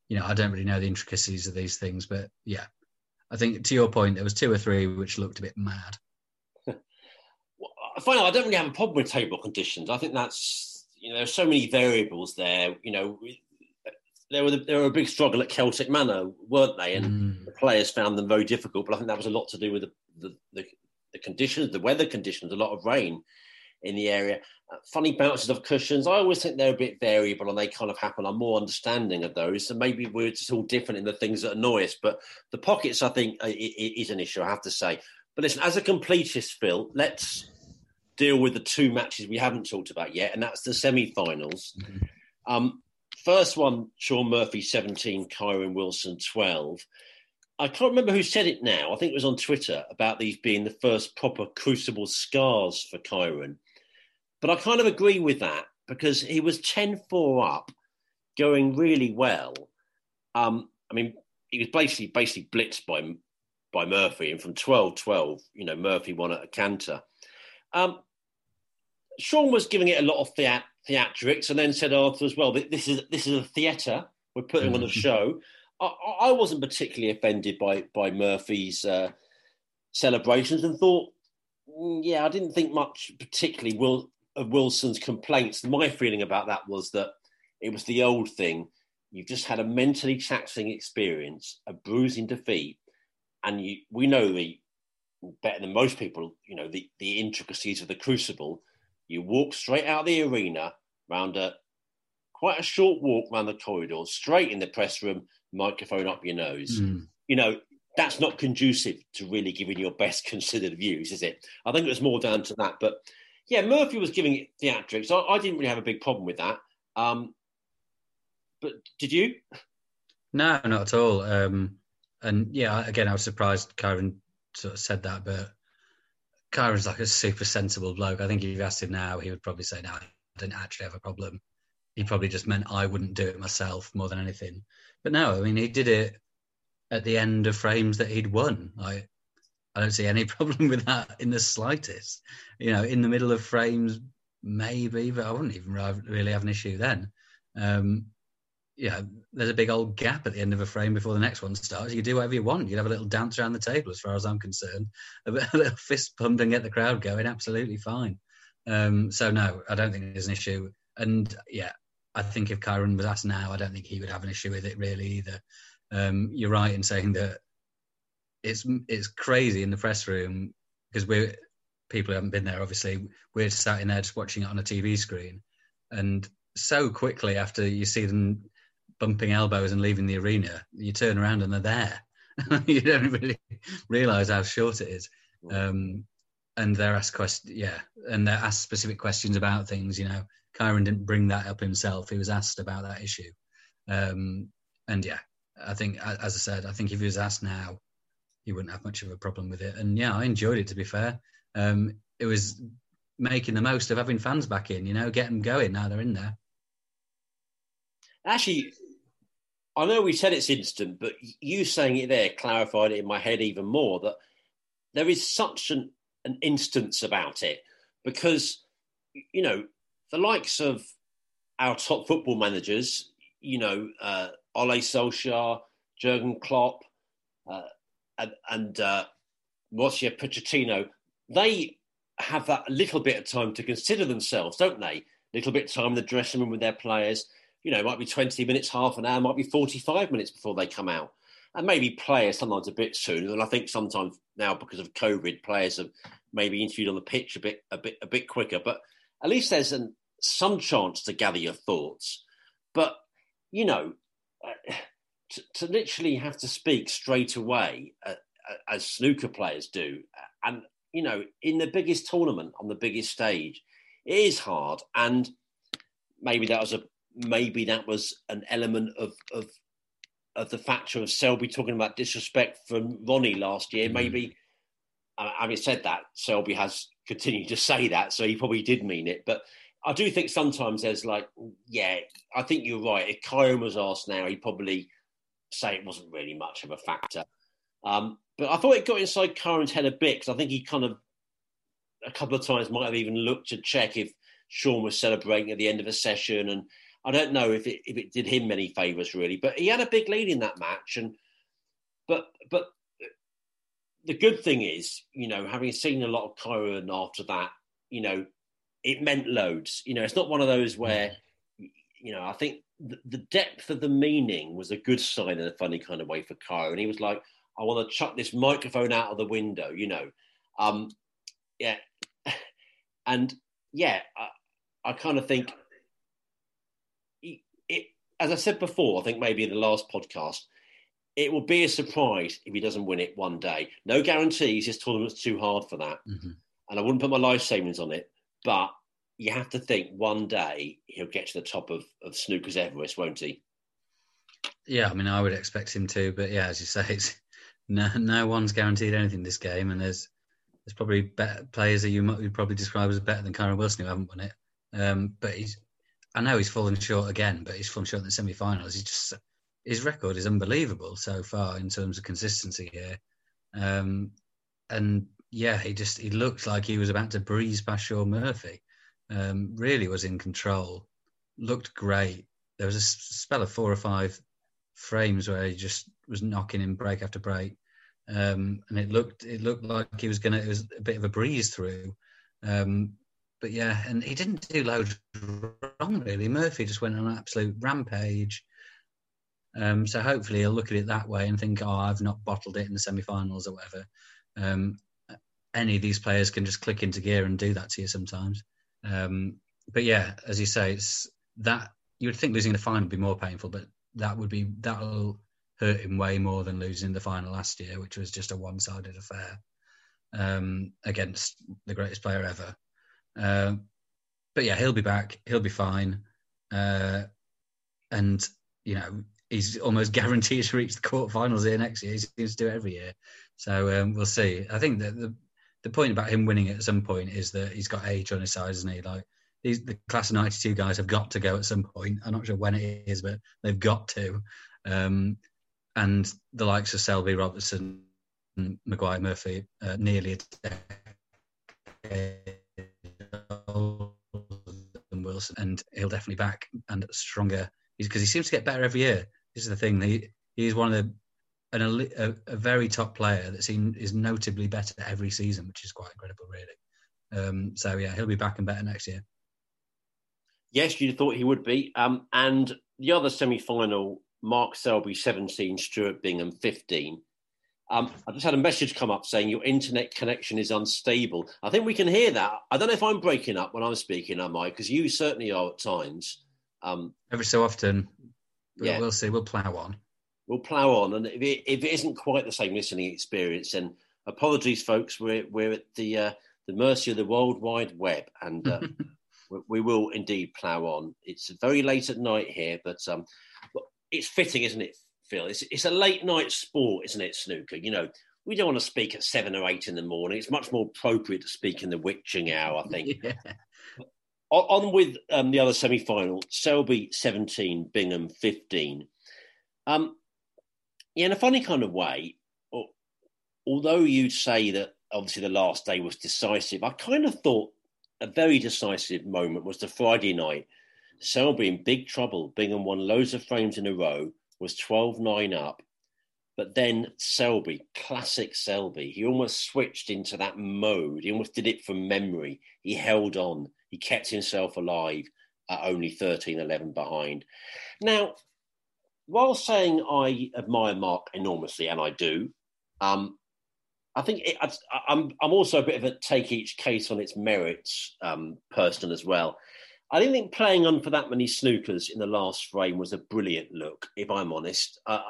you know, I don't really know the intricacies of these things. But yeah, I think to your point, there was two or three which looked a bit mad. [LAUGHS] I find I don't really have a problem with table conditions. I think that's you know there's so many variables there. You know, there were the, there were a big struggle at Celtic Manor, weren't they? And Mm. the players found them very difficult. But I think that was a lot to do with the the, the, the conditions, the weather conditions, a lot of rain in the area. Funny bounces of cushions. I always think they're a bit variable and they kind of happen. I'm more understanding of those. So maybe we're just all different in the things that annoy us. But the pockets, I think, is an issue. I have to say. But listen, as a completist, Phil, let's deal with the two matches we haven't talked about yet, and that's the semi-finals. Um, first one, Shaun Murphy, 17, Kyren Wilson, 12. I can't remember who said it now. I think it was on Twitter about these being the first proper crucible scars for Kyron. But I kind of agree with that because he was 10 4 up, going really well. Um, I mean, he was basically basically blitzed by by Murphy, and from 12 12, you know, Murphy won at a canter. Um, Shaun was giving it a lot of thea- theatrics, and then said afterwards, "Well, this is this is a theatre. We're putting on a show." I, I wasn't particularly offended by by Murphy's uh, celebrations, and thought, mm, yeah, I didn't think much particularly Will, of Wilson's complaints. My feeling about that was that it was the old thing. You've just had a mentally taxing experience, a bruising defeat, and you, we know the better than most people, you know, the, the intricacies of the crucible. You walk straight out of the arena, round a quite a short walk round the corridor, straight in the press room, microphone up your nose. Mm. You know, that's not conducive to really giving your best [LAUGHS] considered views, is it? I think it was more down to that. But yeah, Murphy was giving it theatrics. I, I didn't really have a big problem with that. Um, but did you? No, not at all. Um, and yeah, again, I was surprised Kyren sort of said that, but Kyren's like a super sensible bloke. I think if you asked him now, he would probably say, "No, I didn't actually have a problem." He probably just meant I wouldn't do it myself more than anything. But no, I mean, he did it at the end of frames that he'd won. Like, I don't see any [LAUGHS] problem with that in the slightest. You know, in the middle of frames, maybe, but I wouldn't even really have an issue then. Um, yeah, there's a big old gap at the end of a frame before the next one starts. You do whatever you want. You'd have a little dance around the table, as far as I'm concerned. [LAUGHS] A, bit, a little fist pump and get the crowd going, absolutely fine. Um, so no, I don't think there's an issue. And yeah, I think if Kyren was asked now, I don't think he would have an issue with it really either. Um, you're right in saying that it's it's crazy in the press room because we're people who haven't been there. Obviously, we're sat in there just watching it on a TV screen, and so quickly after you see them bumping elbows and leaving the arena, you turn around and they're there. [LAUGHS] you don't really realize how short it is. Um, and they're asked questions, yeah, and they're asked specific questions about things. You know, Kyren didn't bring that up himself; he was asked about that issue. Um, and yeah, I think, as I said, I think if he was asked now, he wouldn't have much of a problem with it. And yeah, I enjoyed it. To be fair, um, it was making the most of having fans back in. You know, get them going now they're in there. Actually, I know we said it's instant, but you saying it there clarified it in my head even more that there is such an, an instance about it because, you know, the likes of our top football managers, you know, uh, Ole Solskjaer, Jurgen Klopp, uh, and, and uh, Mauricio Pochettino, they have that little bit of time to consider themselves, don't they? A little bit of time in the dressing room with their players you know, might be 20 minutes, half an hour, might be 45 minutes before they come out. And maybe players sometimes a bit sooner. And I think sometimes now because of COVID, players have maybe interviewed on the pitch a bit, a bit, a bit quicker. But at least there's an, some chance to gather your thoughts. But you know, to, to, literally have to speak straight away uh, as snooker players do, and you know, in the biggest tournament on the biggest stage, it is hard. And maybe that was a maybe that was an element of of of the factor of Selby talking about disrespect from Ronnie last year. Mm. Maybe having said that, Selby has continued to say that, so he probably did mean it. But I do think sometimes there's like, yeah, I think you're right. If Kyren was asked now, he'd probably say it wasn't really much of a factor. Um, but I thought it got inside Kyren's head a bit because I think he kind of a couple of times might have even looked to check if Shaun was celebrating at the end of a session, and I don't know if it if it did him many favours really. But he had a big lead in that match, and but but the good thing is, you know, having seen a lot of Kyren after that, you know, it meant loads. You know, it's not one of those where, you know, I think the, depth of the meaning was a good sign in a funny kind of way for Kyren. He was like, I want to chuck this microphone out of the window, you know. Um, yeah. [LAUGHS] And yeah, I, I kind of think, it, it, as I said before, I think maybe in the last podcast, it will be a surprise if he doesn't win it one day. No guarantees. This tournament's too hard for that, mm-hmm. and I wouldn't put my life savings on it. But you have to think one day he'll get to the top of, of snooker's Everest, won't he? Yeah, I mean, I would expect him to, but yeah, as you say, it's, no, no one's guaranteed anything this game, and there's there's probably better players that you you'd probably describe as better than Kyren Wilson who haven't won it. Um, but he's, I know he's fallen short again, but he's fallen short in the semi-finals. He's just his record is unbelievable so far in terms of consistency here. Um, and yeah, he just he looked like he was about to breeze past Shaun Murphy. Um, really was in control. Looked great. There was a spell of four or five frames where he just was knocking in break after break, um, and it looked it looked like he was gonna. It was a bit of a breeze through. Um, but yeah, and he didn't do loads wrong really. Murphy just went on an absolute rampage. Um, so hopefully he'll look at it that way and think, oh, I've not bottled it in the semi-finals or whatever. Um, any of these players can just click into gear and do that to you sometimes. Um, but yeah, as you say, it's that you would think losing the final would be more painful, but that would be that'll hurt him way more than losing the final last year, which was just a one-sided affair um, against the greatest player ever. Uh, but yeah, he'll be back. He'll be fine. Uh, and you know, he's almost [LAUGHS] guaranteed to reach the quarterfinals here next year. He seems to do it every year. So um, we'll see. I think that the the point about him winning at some point is that he's got age on his side, isn't he? Like these, the class of '92 guys have got to go at some point. I'm not sure when it is, but they've got to. Um, and the likes of Selby, Robertson, Maguire, Murphy, uh, nearly a decade Wilson, and he'll definitely back and stronger because he seems to get better every year. This is the thing. He, he's one of the an, a, a, very top player that is in, is notably better every season, which is quite incredible, really. Um, so yeah, he'll be back and better next year. Yes, you thought he would be. Um, and the other semi-final, Mark Selby 17, Stuart Bingham 15. Um, I just had a message come up saying your internet connection is unstable. I think we can hear that. I don't know if I'm breaking up when I'm speaking, am I? Because you certainly are at times. Um, Every so often, yeah. we'll see. We'll plough on we'll plough on. And if it, if it isn't quite the same listening experience, then apologies, folks. We're we're at the uh, the mercy of the World Wide Web, and uh, [LAUGHS] we, we, will indeed plough on. It's very late at night here, but um, it's fitting, isn't it, Phil? It's it's a late night sport, isn't it, snooker? You know. We don't want to speak at seven or eight in the morning. It's much more appropriate to speak in the witching hour, I think. [LAUGHS] Yeah. On, with um, the other semi final Selby 17, Bingham 15. Um, in a funny kind of way, although you'd say that obviously the last day was decisive, I kind of thought a very decisive moment was the Friday night. Selby in big trouble. Bingham won loads of frames in a row, was 12 9 up. But then Selby, classic Selby, he almost switched into that mode. He almost did it from memory. He held on, he kept himself alive at only 13 11 behind. Now, while saying I admire Mark enormously, and I do, um, I think it, I, am I'm also a bit of a take each case on its merits um, person as well. I didn't think playing on for that many snookers in the last frame was a brilliant look, if I'm honest. Uh,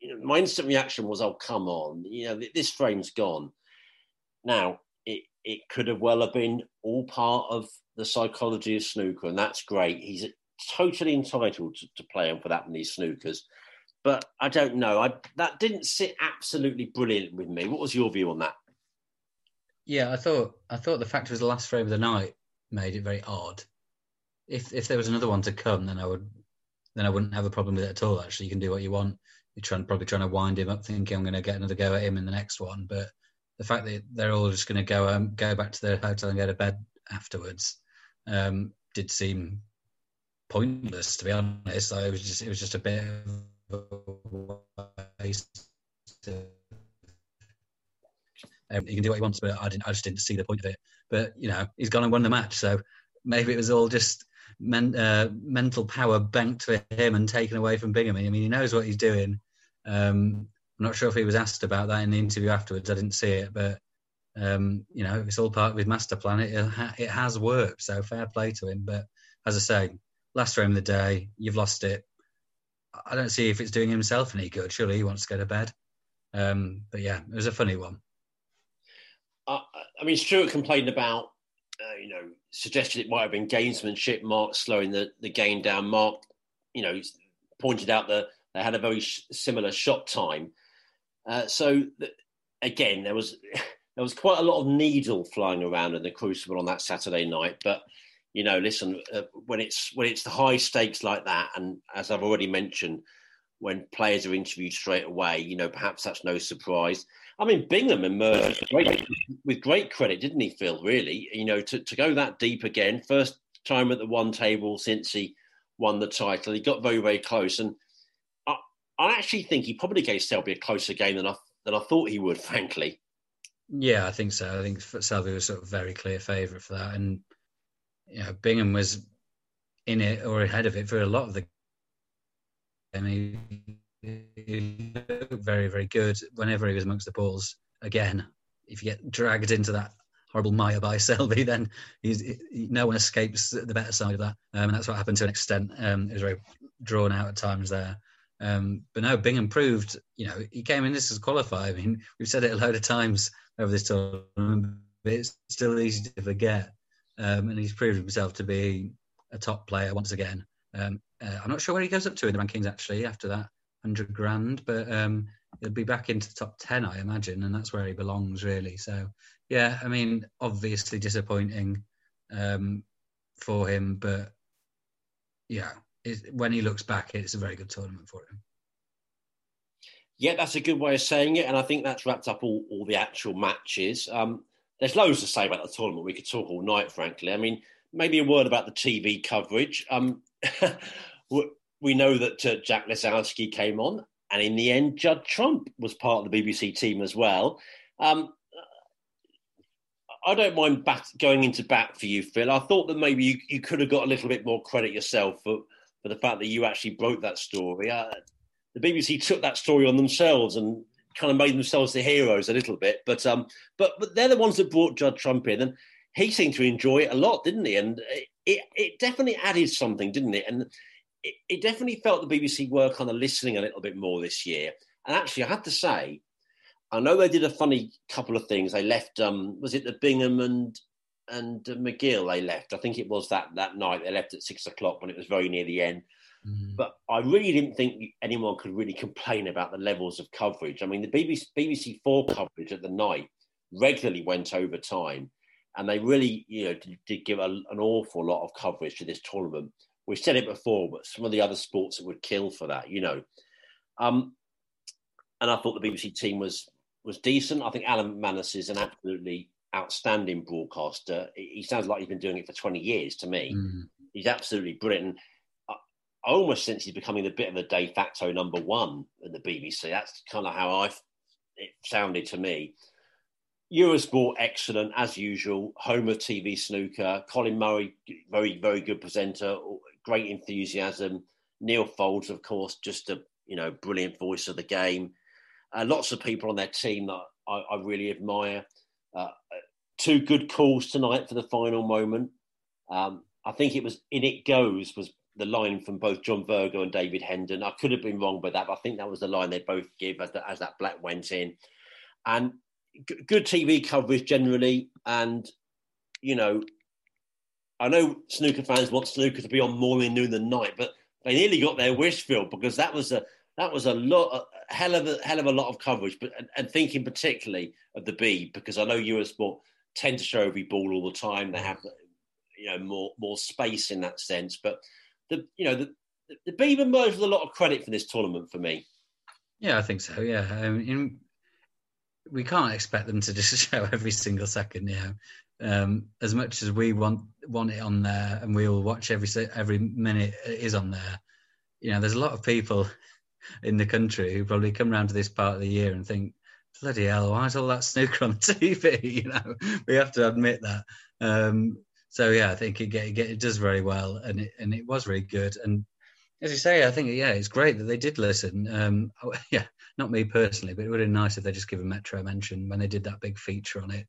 you know, my instant reaction was, "Oh, come on! You know, this frame's gone." Now, it it could have well have been all part of the psychology of snooker, and that's great. He's totally entitled to, to play on for that many snookers. But I don't know. I that didn't sit absolutely brilliant with me. What was your view on that? Yeah, I thought I thought the fact it was the last frame of the night made it very odd. If if there was another one to come, then I would then I wouldn't have a problem with it at all. Actually, you can do what you want. You're trying probably trying to wind him up, thinking I'm going to get another go at him in the next one. But the fact that they're all just going to go um, go back to their hotel and go to bed afterwards um, did seem pointless, to be honest. It was just it was just a bit of a waste. Um, he can do what he wants, but I didn't. I just didn't see the point of it. But you know, he's gone and won the match, so maybe it was all just men, uh, mental power banked for him and taken away from Bingham. I mean, he knows what he's doing. Um, I'm not sure if he was asked about that in the interview afterwards. I didn't see it, but um, you know, it's all part of his master plan. It, it has worked, so fair play to him. But as I say, last frame of the day, you've lost it. I don't see if it's doing himself any good. Surely he wants to go to bed. Um, but yeah, it was a funny one. Uh, I mean, Stuart complained about, uh, you know, suggested it might have been gamesmanship. Mark slowing the, the game down. Mark, you know, pointed out that they had a very sh- similar shot time. Uh, so th- again, there was [LAUGHS] there was quite a lot of needle flying around in the Crucible on that Saturday night. But you know, listen, uh, when it's when it's the high stakes like that, and as I've already mentioned, when players are interviewed straight away, you know, perhaps that's no surprise. I mean, Bingham emerged great, with great credit, didn't he, Phil? Really, you know, to, to go that deep again, first time at the one table since he won the title. He got very, very close, and I, I actually think he probably gave Selby a closer game than I than I thought he would. [LAUGHS] Frankly, yeah, I think so. I think Selby was sort of very clear favourite for that, and you know, Bingham was in it or ahead of it for a lot of the. I mean, he looked very, very good whenever he was amongst the balls. Again, if you get dragged into that horrible mire by [LAUGHS] Selby, then no one escapes the better side of that. Um, and that's what happened to an extent. Um, it was very drawn out at times there. Um, but no, Bingham proved, you know, he came in this as qualifier. I mean, we've said it a load of times over this tournament, but it's still easy to forget. Um, and he's proved himself to be a top player once again. Um, uh, I'm not sure where he goes up to in the rankings actually after that hundred grand, but um, he'll be back into the top ten, I imagine, and that's where he belongs really. So yeah, I mean, obviously disappointing um, for him, but yeah, when he looks back, it's a very good tournament for him. Yeah, that's a good way of saying it, and I think that's wrapped up all, all the actual matches. Um, there's loads to say about the tournament. We could talk all night, frankly. I mean, maybe a word about the TV coverage. Um, [LAUGHS] we know that uh, Jack Lisowski came on, and in the end, Judd Trump was part of the BBC team as well. Um, I don't mind bat- going into bat for you, Phil. I thought that maybe you, you could have got a little bit more credit yourself for, for the fact that you actually broke that story. Uh, the BBC took that story on themselves and kind of made themselves the heroes a little bit. But um, but but they're the ones that brought Judd Trump in, and he seemed to enjoy it a lot, didn't he? And it it definitely added something, didn't it? And it, it definitely felt the BBC were kind of listening a little bit more this year. And actually, I have to say, I know they did a funny couple of things. They left, um, was it the Bingham and and uh, McGill? They left. I think it was that that night. They left at six o'clock when it was very near the end. Mm-hmm. But I really didn't think anyone could really complain about the levels of coverage. I mean, the BBC BBC Four coverage at the night regularly went over time, and they really, you know, did, did give a, an awful lot of coverage to this tournament we've said it before, but some of the other sports that would kill for that, you know. Um, and I thought the BBC team was was decent. I think Alan McManus is an absolutely outstanding broadcaster. He sounds like he's been doing it for 20 years to me. Mm. He's absolutely brilliant. Almost sense he's becoming a bit of a de facto number one in the BBC. That's kind of how I it sounded to me. Eurosport, excellent as usual. Home of TV snooker. Colin Murray, very very good presenter great enthusiasm. Neil Foulds, of course, just a you know brilliant voice of the game. Uh, lots of people on their team that I, I really admire. Uh, two good calls tonight for the final moment. Um, I think it was "In It Goes" was the line from both John Virgo and David Hendon. I could have been wrong by that, but I think that was the line they both give as, the, as that black went in. And g- good TV coverage generally, and you know I know snooker fans want snooker to be on morning, noon, and night, but they nearly got their wish filled because that was a that was a lot hell of a hell of a lot of coverage, but and, and thinking particularly of the B, because I know Eurosport tend to show every ball all the time. They have you know more more space in that sense, but the you know the the Beeb emerged with a lot of credit for this tournament for me. Yeah, I think so. Yeah, I mean, we can't expect them to [LAUGHS] just show every single second. Know, um, as much as we want want it on there, and we all watch every every minute it is on there. You know, there's a lot of people [LAUGHS] in the country who probably come around to this part of the year and think, "Bloody hell, why is all that [LAUGHS] snooker on the TV?" You know, we have to admit that. Um, so yeah, I think it, it, it does very well, and it, and it was really good. And as you say, I think yeah, it's great that they did listen. Um, [LAUGHS] yeah, not me personally, but it would have been nice if they just give a Metro mention when they did that big feature on it.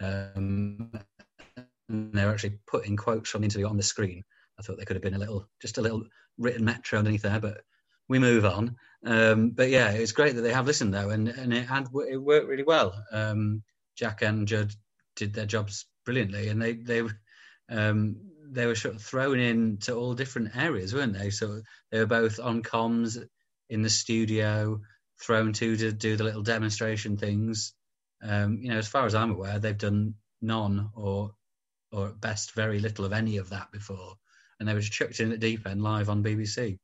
Um, they're actually putting quotes from the interview on the screen. I thought they could have been a little, just a little written Metro underneath there, but we move on. Um, but yeah, it's great that they have listened though, and and it had it worked really well. Um, Jack and Judd did their jobs brilliantly, and they they um, they were sort of thrown into all different areas, weren't they? So they were both on comms in the studio, thrown to to do the little demonstration things. Um, you know, as far as I'm aware, they've done none or or at best very little of any of that before, and they were just chucked in at deep end live on BBC,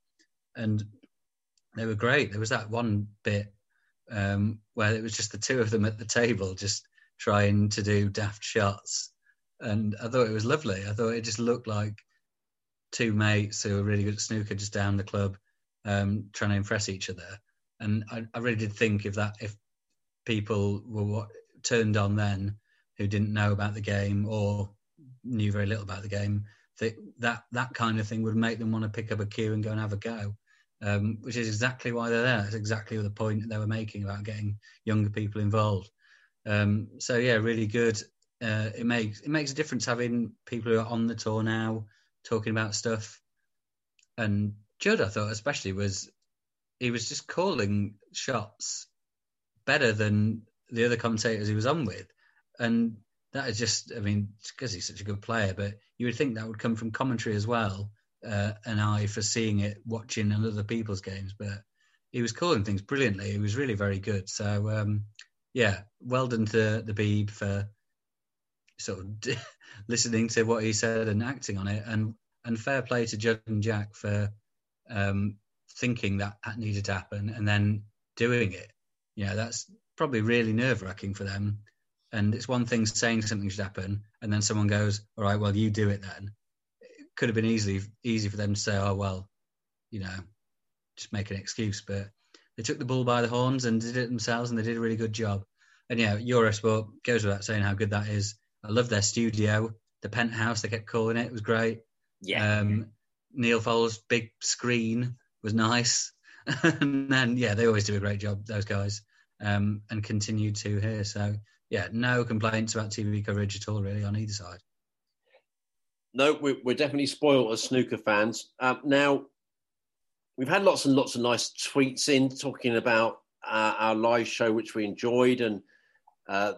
and they were great. There was that one bit um, where it was just the two of them at the table, just trying to do daft shots, and I thought it was lovely. I thought it just looked like two mates who were really good at snooker just down the club, um, trying to impress each other. And I, I, really did think if that if people were what, turned on then who didn't know about the game or knew very little about the game, that that that kind of thing would make them want to pick up a cue and go and have a go. Um, which is exactly why they're there. It's exactly the point they were making about getting younger people involved. Um, so yeah, really good uh, it makes it makes a difference having people who are on the tour now talking about stuff. And Judd, I thought especially was he was just calling shots better than the other commentators he was on with, and that is just I mean because he's such a good player, but you would think that would come from commentary as well, uh, an eye for seeing it, watching other people's games, but he was calling things brilliantly. He was really very good. So um, yeah, well done to the Beeb for sort of [LAUGHS] listening to what he said and acting on it. And and fair play to Judd and Jack for um, thinking that that needed to happen and then doing it. You know, that's probably really nerve wracking for them. And it's one thing saying something should happen, and then someone goes, "All right, well, you do it then." It could have been easily easy for them to say, "Oh well, you know, just make an excuse." But they took the bull by the horns and did it themselves, and they did a really good job. And yeah, Eurosport goes without saying how good that is. I love their studio, the penthouse. They kept calling it. It was great. Yeah. Um, Neil Foulds' big screen was nice, [LAUGHS] and then yeah, they always do a great job. Those guys, um, and continue to here. So yeah, no complaints about TV coverage at all, really, on either side. No, we're, we're definitely spoiled as snooker fans. Um, now, we've had lots and lots of nice tweets in talking about uh, our live show, which we enjoyed, and uh,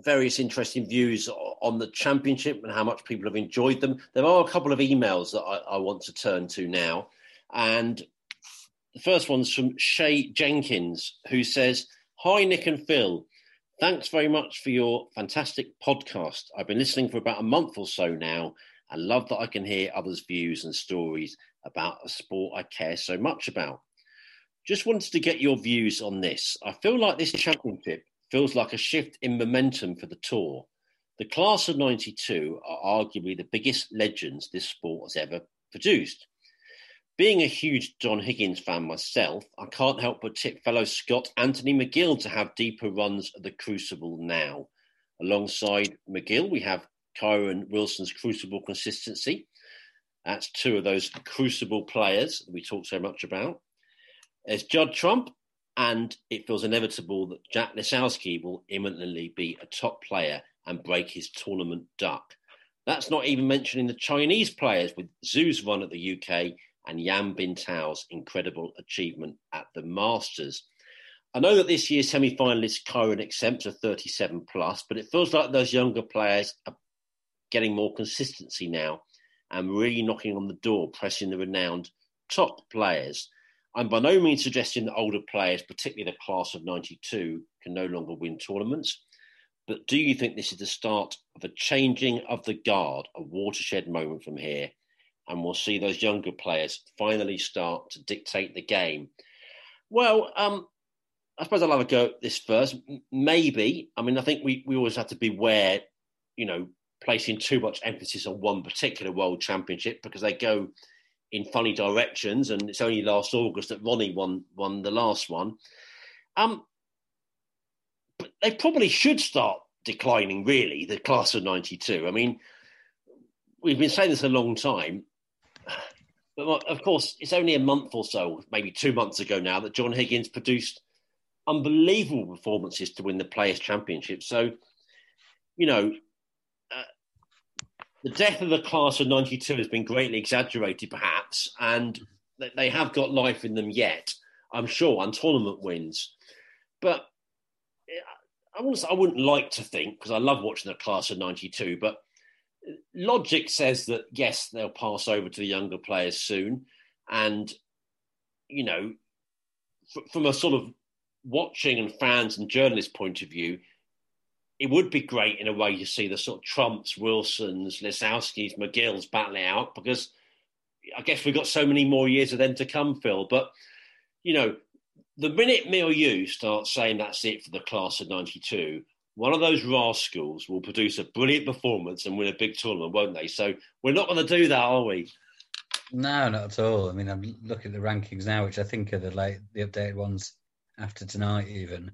various interesting views on the championship and how much people have enjoyed them. There are a couple of emails that I, I want to turn to now. And the first one's from Shay Jenkins, who says, Hi, Nick and Phil. Thanks very much for your fantastic podcast. I've been listening for about a month or so now and love that I can hear others' views and stories about a sport I care so much about. Just wanted to get your views on this. I feel like this championship feels like a shift in momentum for the tour. The class of 92 are arguably the biggest legends this sport has ever produced. Being a huge John Higgins fan myself, I can't help but tip fellow Scot Anthony McGill to have deeper runs at the Crucible now. Alongside McGill, we have Kyren Wilson's Crucible consistency. That's two of those Crucible players we talk so much about. There's Judd Trump, and it feels inevitable that Jack Lisowski will imminently be a top player and break his tournament duck. That's not even mentioning the Chinese players with Zhu's run at the UK and Yan Bingtao's incredible achievement at the Masters. I know that this year's semi finalist Kyren exempts are 37 plus, but it feels like those younger players are getting more consistency now and really knocking on the door, pressing the renowned top players. I'm by no means suggesting that older players, particularly the class of 92, can no longer win tournaments. But do you think this is the start of a changing of the guard, a watershed moment from here? And we'll see those younger players finally start to dictate the game. Well, um, I suppose I'll have a go at this first. Maybe. I mean, I think we, we always have to beware, you know, placing too much emphasis on one particular world championship because they go in funny directions. And it's only last August that Ronnie won won the last one. Um, but they probably should start declining. Really, the class of '92. I mean, we've been saying this a long time. But of course, it's only a month or so, maybe two months ago now, that John Higgins produced unbelievable performances to win the Players' Championship. So, you know, the death of the class of 92 has been greatly exaggerated, perhaps, and they have got life in them yet, I'm sure, on tournament wins. But eh, I wouldn't, I wouldn't like to think, because I love watching the class of 92, but eh, logic says that, yes, they'll pass over to the younger players soon. And, you know, from a sort of watching and fans and journalist point of view, it would be great in a way to see the sort of Trumps, Wilsons, Lisowskis, McGills battling out because I guess we've got so many more years of them to come, Phil. But, you know, the minute me or you start saying that's it for the class of 92, one of those rascals will produce a brilliant performance and win a big tournament, won't they? So we're not going to do that, are we? No, not at all. I mean, I'm looking at the rankings now, which I think are the late, the updated ones after tonight, even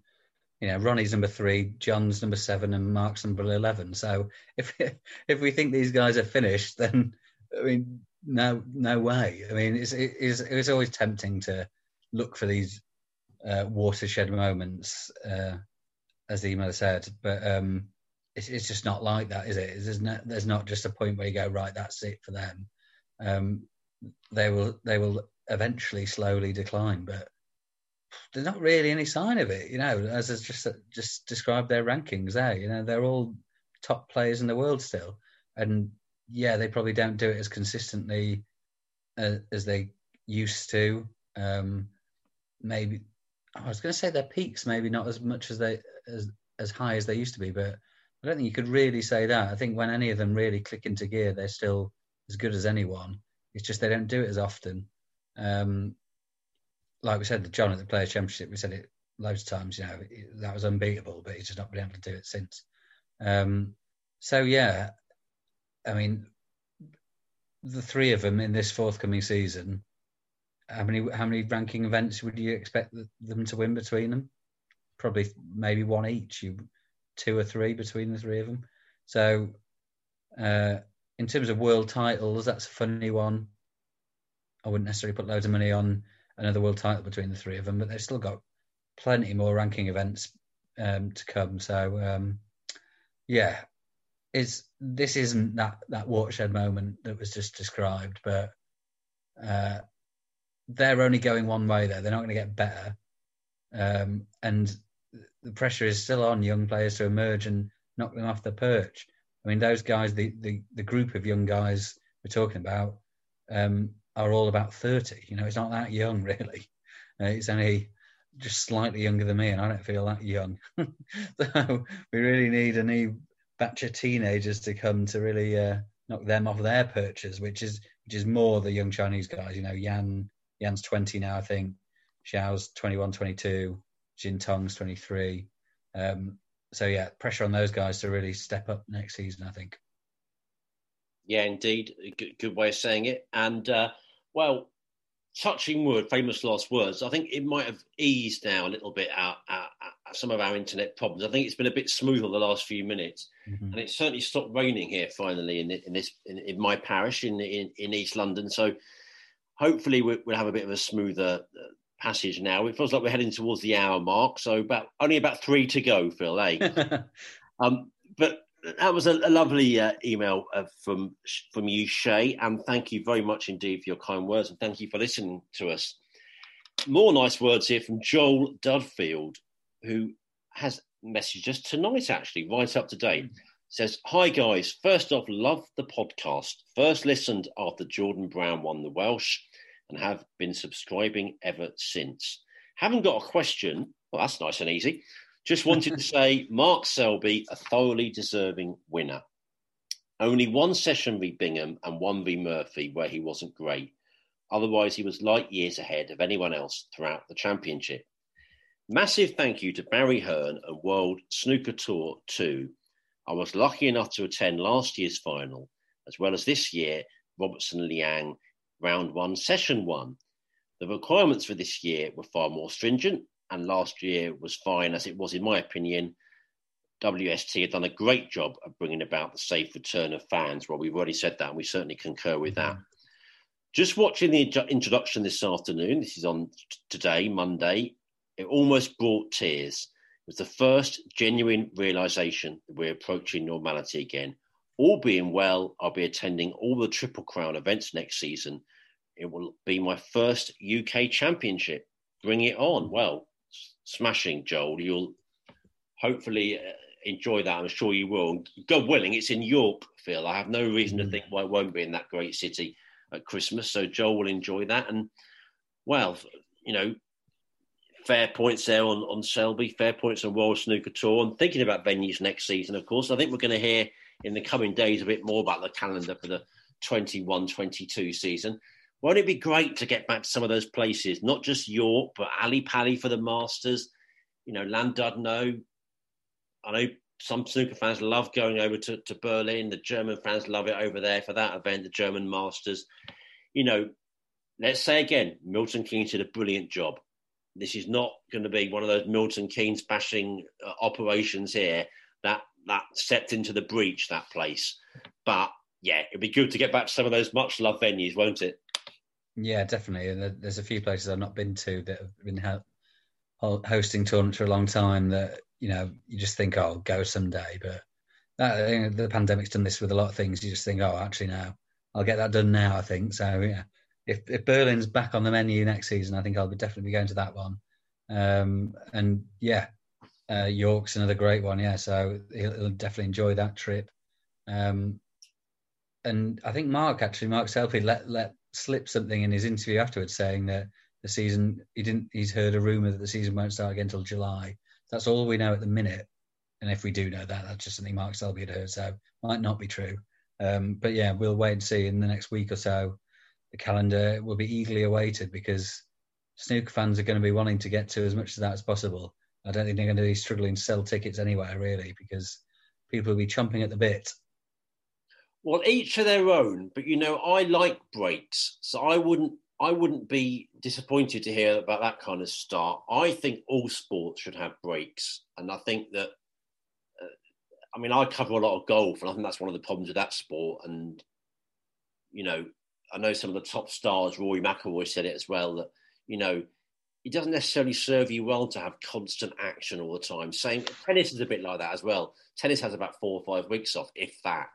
you know, Ronnie's number three, John's number seven, and Mark's number eleven. So if [LAUGHS] if we think these guys are finished, then I mean, no, no way. I mean, it's it's, it's always tempting to look for these uh, watershed moments, uh, as the email said, but um, it's it's just not like that, is it? There's not there's not just a point where you go right, that's it for them. Um, they will they will eventually slowly decline, but there's not really any sign of it, you know, as I just just described their rankings there. You know, they're all top players in the world still, and yeah, they probably don't do it as consistently as, as they used to. Um, maybe I was going to say their peaks, maybe not as much as they as as high as they used to be, but I don't think you could really say that. I think when any of them really click into gear, they're still as good as anyone. It's just they don't do it as often. Um, like we said, the John at the Players Championship, we said it loads of times. You know, that was unbeatable, but he's just not been able to do it since. Um, so yeah, I mean, the three of them in this forthcoming season. How many how many ranking events would you expect them to win between them? Probably maybe one each. You two or three between the three of them. So, uh, in terms of world titles, that's a funny one. I wouldn't necessarily put loads of money on another world title between the three of them, but they've still got plenty more ranking events um, to come. So um, yeah, is this isn't that that watershed moment that was just described, but uh, they're only going one way there. They're not going to get better, um, and the pressure is still on young players to emerge and knock them off the perch. I mean, those guys, the the, the group of young guys we're talking about, um, are all about 30. You know, it's not that young, [LAUGHS] really. Uh, it's only just slightly younger than me, and I don't feel that young. [LAUGHS] so we really need a new batch of teenagers to come to really uh, knock them off their perches, which is which is more the young Chinese guys. You know, Yan Yan's 20 now, I think. Xiao's 21, 22. Jin Tong's 23. Um, so yeah, pressure on those guys to really step up next season, I think. Yeah, indeed, good, good way of saying it. And uh, well, touching word, famous last words. I think it might have eased now a little bit out, out, out some of our internet problems. I think it's been a bit smoother the last few minutes, mm-hmm. and it certainly stopped raining here finally in, in this in, in, my parish in, in, in East London. So hopefully we'll, we'll have a bit of a smoother uh, passage now. It feels like we're heading towards the hour mark, so about only about three to go, Phil. Eh? [LAUGHS] um, but that was a, a lovely uh, email uh, from from you, Shay, and thank you very much indeed for your kind words, and thank you for listening to us. More nice words here from Joel Dudfield, who has messaged us tonight, actually, right up to date. Says, Hi guys, first off, love the podcast. First listened after Jordan Brown won the Welsh, and have been subscribing ever since. Haven't got a question. Well, that's nice and easy. Just wanted to say Mark Selby, a thoroughly deserving winner. Only one session v Bingham and one v Murphy where he wasn't great. Otherwise, he was light years ahead of anyone else throughout the championship. Massive thank you to Barry Hearn and World Snooker Tour 2. I was lucky enough to attend last year's final, as well as this year, Robertson Liang round one, session one. The requirements for this year were far more stringent, and last year was fine as it was, in my opinion. WST had done a great job of bringing about the safe return of fans. Well, we've already said that, and we certainly concur with that. Just watching the introduction this afternoon, this is on today, Monday, it almost brought tears. It was the first genuine realization that we're approaching normality again. All being well, I'll be attending all the Triple Crown events next season. It will be my first UK championship. Bring it on. Well, smashing, Joel. You'll hopefully uh, enjoy that. I'm sure you will. God willing, it's in York, Phil. I have no reason to think why it won't be in that great city at Christmas. So Joel will enjoy that. And, well, you know, fair points there on, on Selby, fair points on World Snooker Tour. And thinking about venues next season, of course, I think we're going to hear in the coming days a bit more about the calendar for the 21 22 season. Won't it be great to get back to some of those places, not just York, but Ali Pali for the Masters, you know, Llandudno. I know some snooker fans love going over to, to Berlin. The German fans love it over there for that event, the German Masters. You know, let's say again, Milton Keynes did a brilliant job. This is not going to be one of those Milton Keynes bashing uh, operations here that that stepped into the breach that place. But yeah, it'd be good to get back to some of those much loved venues, won't it? Yeah, definitely. And there's a few places I've not been to that have been hosting tournaments for a long time that you know you just think, oh, I'll go someday. But that, you know, the pandemic's done this with a lot of things. You just think, oh, actually, now I'll get that done now. I think so. Yeah, if if Berlin's back on the menu next season, I think I'll be definitely be going to that one. Um, and yeah, uh, York's another great one. Yeah, so he'll, he'll definitely enjoy that trip. Um, and I think Mark actually, Mark Selby let let slip something in his interview afterwards, saying that the season he didn't. He's heard a rumor that the season won't start again until July. That's all we know at the minute. And if we do know that, that's just something Mark Selby had heard, so might not be true. Um, but yeah, we'll wait and see in the next week or so the calendar will be eagerly awaited because snooker fans are going to be wanting to get to as much of that as possible. I don't think they're going to be struggling to sell tickets anywhere really because people will be chomping at the bit. Well, each of their own, but you know, I like breaks, so I wouldn't I wouldn't be disappointed to hear about that kind of start. I think all sports should have breaks, and I think that. Uh, I mean, I cover a lot of golf, and I think that's one of the problems with that sport. And you know, I know some of the top stars, Rory McIlroy said it as well, that, you know, it doesn't necessarily serve you well to have constant action all the time. Same tennis is a bit like that as well. Tennis has about four or five weeks off, if that.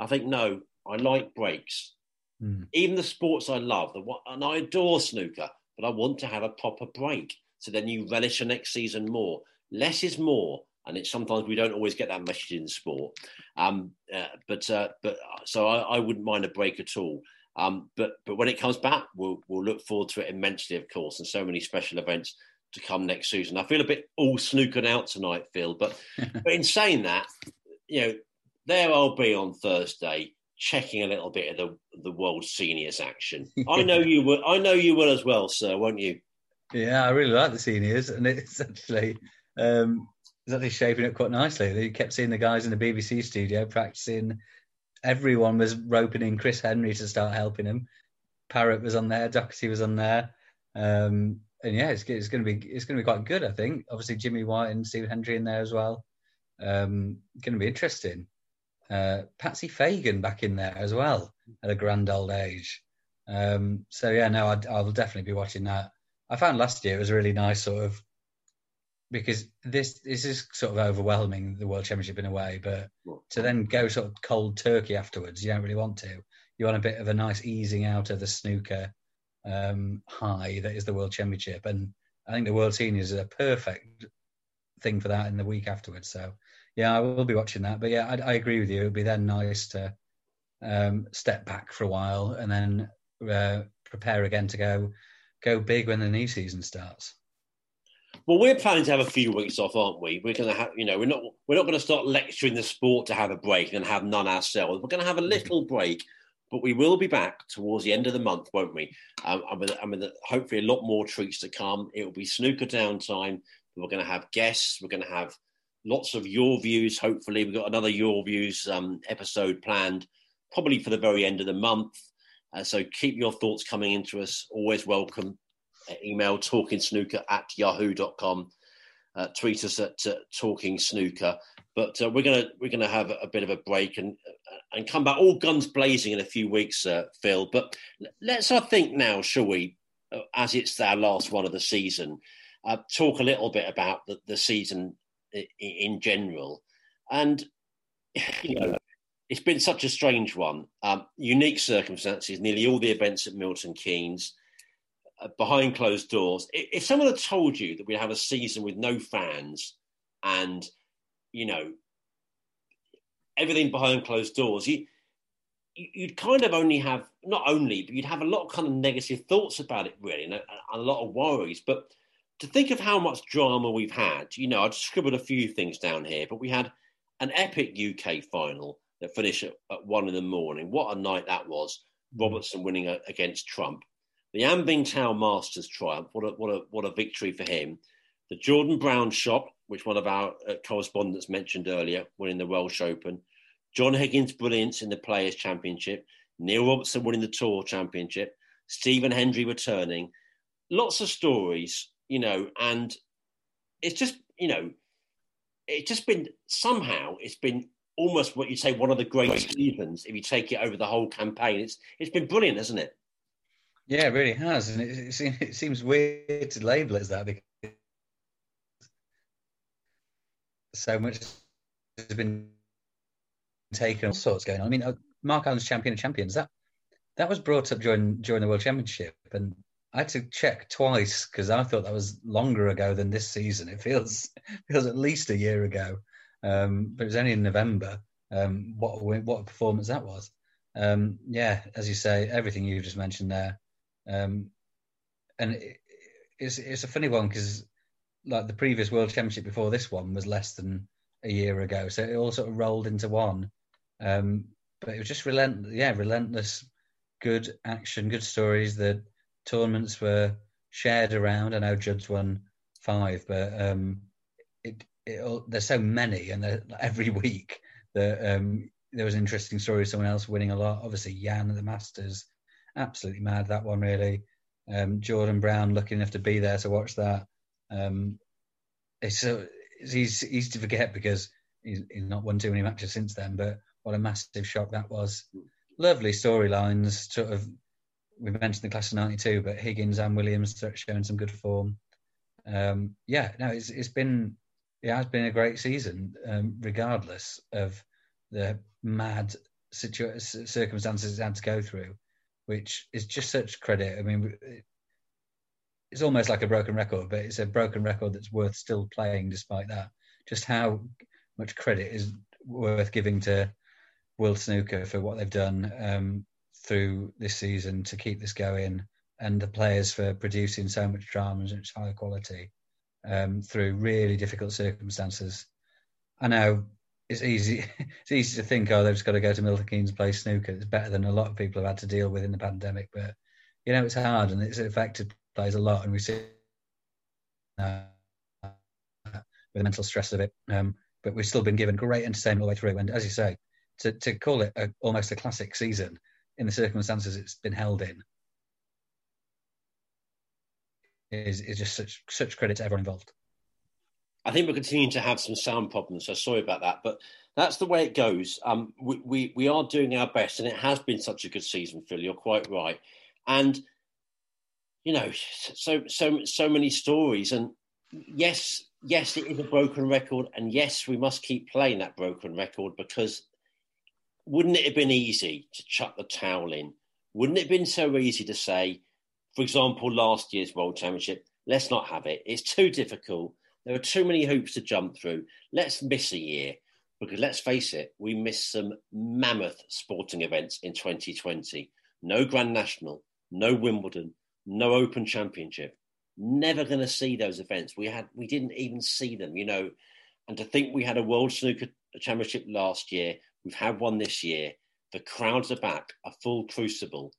I think no, I like breaks. Mm. Even the sports I love, the and I adore snooker, but I want to have a proper break. So then you relish the next season more. Less is more, and it's sometimes we don't always get that message in sport. Um, uh, but uh, but so I, I wouldn't mind a break at all. Um, but but when it comes back, we'll we'll look forward to it immensely, of course, and so many special events to come next season. I feel a bit all snookered out tonight, Phil. But [LAUGHS] but in saying that, you know, there I'll be on Thursday checking a little bit of the the world seniors action. I know you will. I know you will as well, sir, won't you? Yeah, I really like the seniors, and it's actually um, it's actually shaping up quite nicely. You kept seeing the guys in the BBC studio practicing everyone was roping in Chris Henry to start helping him. Parrott was on there, Doherty was on there, um, and yeah, it's, it's going to be it's going to be quite good. I think. Obviously, Jimmy White and Steve Hendry in there as well. Um, going to be interesting. Uh, Patsy Fagan back in there as well at a grand old age. Um, so yeah, no, I, I will definitely be watching that. I found last year it was really nice sort of because this this is sort of overwhelming the World Championship in a way, but to then go sort of cold turkey afterwards, you don't really want to. You want a bit of a nice easing out of the snooker um, high that is the World Championship, and I think the World Seniors is a perfect thing for that in the week afterwards. So yeah, I will be watching that. But yeah, I, I agree with you. It'd be then nice to um, step back for a while and then uh, prepare again to go go big when the new season starts. Well, we're planning to have a few weeks off, aren't we? We're going to have, you know, we're not we're not going to start lecturing the sport to have a break and have none ourselves. We're going to have a little break, but we will be back towards the end of the month, won't we? Um, and with, and with hopefully a lot more treats to come. It will be snooker downtime. We're going to have guests. We're going to have lots of your views. Hopefully, we've got another your views um, episode planned, probably for the very end of the month. Uh, so keep your thoughts coming into us. Always welcome. Uh, email talkingsnooker at yahoo.com. Uh, tweet us at uh, talking snooker. But uh, we're gonna we're gonna have a, bit of a break and uh, and come back all guns blazing in a few weeks, uh, Phil. But let's I think now, shall we, as it's our last one of the season, talk a little bit about the, the season in, general, and [SIGHS] you know it's been such a strange one. Um, unique circumstances. Nearly all the events at Milton Keynes uh, behind closed doors. If, if someone had told you that we'd have a season with no fans and you know everything behind closed doors, you you'd kind of only have not only, but you'd have a lot of kind of negative thoughts about it, really, and a, a lot of worries. But to think of how much drama we've had, you know, I just scribbled a few things down here, but we had an epic UK final that finished at, at, one in the morning. What a night that was! Mm. Robertson winning a, against Trump. The Yan Bingtao Masters triumph. What a what a what a victory for him. The Jordan Brown shot, which one of our uh, correspondents mentioned earlier, winning the Welsh Open. John Higgins' brilliance in the Players' Championship. Neil Robertson winning the Tour Championship. Stephen Hendry returning. Lots of stories, you know, and it's just you know, it's just been somehow it's been almost what you'd say one of the great seasons if you take it over the whole campaign. It's it's been brilliant, hasn't it? Yeah, it really has, and it, it, it seems weird to label it as that because so much has been taken, all sorts going on. I mean, uh, Mark Allen's champion of champions that that was brought up during during the World Championship, and I had to check twice because I thought that was longer ago than this season. It feels [LAUGHS] feels at least a year ago. Um, but it was only in November. Um, what what a performance that was! Um, yeah, as you say, everything you just mentioned there, um, and it, it's it's a funny one because like the previous World Championship before this one was less than a year ago, so it all sort of rolled into one. Um, but it was just relentless, yeah, relentless, good action, good stories. The tournaments were shared around. I know Judd's won five, but um, it it, there's so many, and every [LAUGHS] week that um, there was an interesting story of someone else winning a lot. Obviously, Yan at the Masters, absolutely mad that one really. Um, Jordan Brown, lucky enough to be there to watch that. Um, it's so it's easy, easy, to forget because he's, he's, not won too many matches since then. But what a massive shock that was. Lovely storylines. Sort of, we mentioned the class of '92, but Higgins and Williams showing some good form. Um, yeah, no, it's it's been it has been a great season, um, regardless of the mad situ- circumstances it had to go through, which is just such credit. I mean, it's almost like a broken record, but it's a broken record that's worth still playing despite that. Just how much credit is worth giving to World Snooker for what they've done um, through this season to keep this going, and the players for producing so much drama and such high quality um, through really difficult circumstances. I know it's easy. [LAUGHS] It's easy to think, oh, they've just got to go to Milton Keynes and play snooker. It's better than a lot of people have had to deal with in the pandemic. But you know, it's hard and it's affected players a lot, and we see uh, with the mental stress of it. Um, but we've still been given great entertainment all the way through. And as you say, to to call it a, almost a classic season in the circumstances it's been held in is is just such such credit to everyone involved. I think we're continuing to have some sound problems, so sorry about that. But that's the way it goes. Um, we, we, we are doing our best, and it has been such a good season, Phil. You're quite right. And you know, so so so many stories. And yes, yes, it is a broken record, and yes, we must keep playing that broken record because wouldn't it have been easy to chuck the towel in? Wouldn't it have been so easy to say, for example, last year's World Championship, let's not have it. It's too difficult. There are too many hoops to jump through. Let's miss a year. Because let's face it, we missed some mammoth sporting events in 2020. No Grand National, no Wimbledon, no Open Championship. Never going to see those events. We had we didn't even see them, you know. And to think we had a World Snooker Championship last year, we've had one this year. The crowds are back, a full crucible.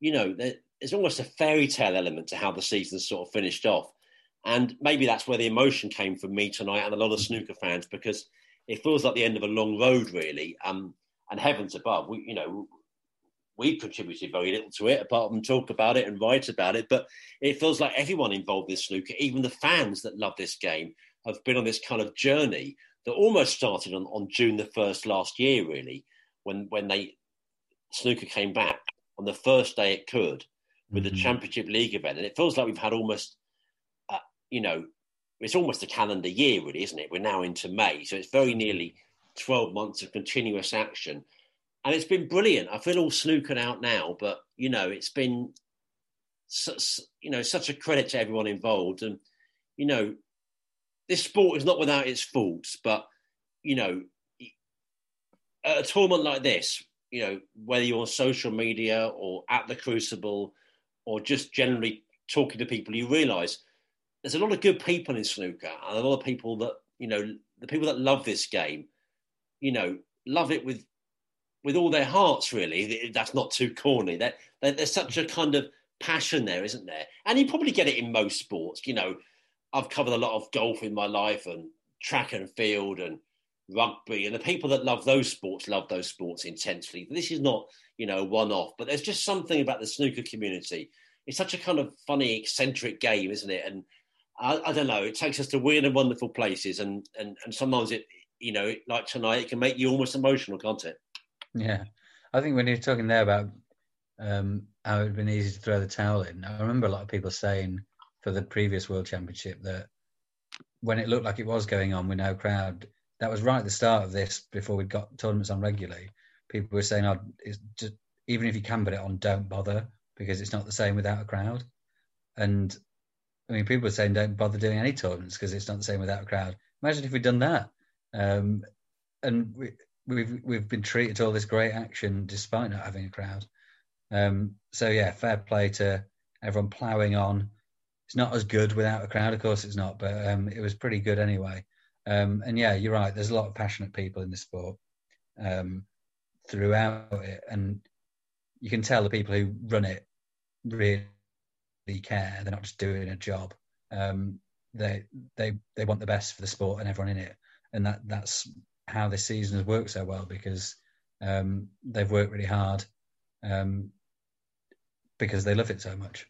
You know, there's almost a fairy tale element to how the season sort of finished off. And maybe that's where the emotion came from me tonight and a lot of snooker fans because it feels like the end of a long road, really. Um, and heavens above, we, you know, we contributed very little to it apart from talk about it and write about it. But it feels like everyone involved in snooker, even the fans that love this game, have been on this kind of journey that almost started on, on June the first last year, really, when when they snooker came back on the first day it could with mm-hmm. the Championship League event, and it feels like we've had almost, uh, you know, it's almost a calendar year, really, isn't it? We're now into May, so it's very nearly twelve months of continuous action, and it's been brilliant. I feel all snookered out now, but you know, it's been, you know, such a credit to everyone involved, and you know, this sport is not without its faults, but you know, at a tournament like this, you know, whether you're on social media or at the Crucible or just generally talking to people, you realise there's a lot of good people in snooker and a lot of people that you know the people that love this game, you know, love it with with all their hearts. Really, that's not too corny. That there's such a kind of passion there, isn't there? And you probably get it in most sports. You know, I've covered a lot of golf in my life and track and field and rugby, and the people that love those sports love those sports intensely. This is not, you know, one off, but there's just something about the snooker community. It's such a kind of funny, eccentric game, isn't it? And I, I don't know, it takes us to weird and wonderful places, and and and sometimes it, you know, like tonight, it can make you almost emotional, can't it? Yeah, I think when you're talking there about um, how it'd been easy to throw the towel in, I remember a lot of people saying for the previous World Championship that when it looked like it was going on with no crowd, that was right at the start of this before we'd got tournaments on regularly. People were saying, "Oh, just, even if you can put it on, don't bother because it's not the same without a crowd." And I mean, people were saying, "Don't bother doing any tournaments because it's not the same without a crowd." Imagine if we'd done that. Um, and we, we've we've been treated to all this great action despite not having a crowd. Um, so yeah, fair play to everyone ploughing on. It's not as good without a crowd, of course it's not, but um, it was pretty good anyway. Um, and yeah, you're right. There's a lot of passionate people in the sport um, throughout it, and you can tell the people who run it really care. They're not just doing a job. Um, they they they want the best for the sport and everyone in it, and that that's how this season has worked so well because um, they've worked really hard um, because they love it so much.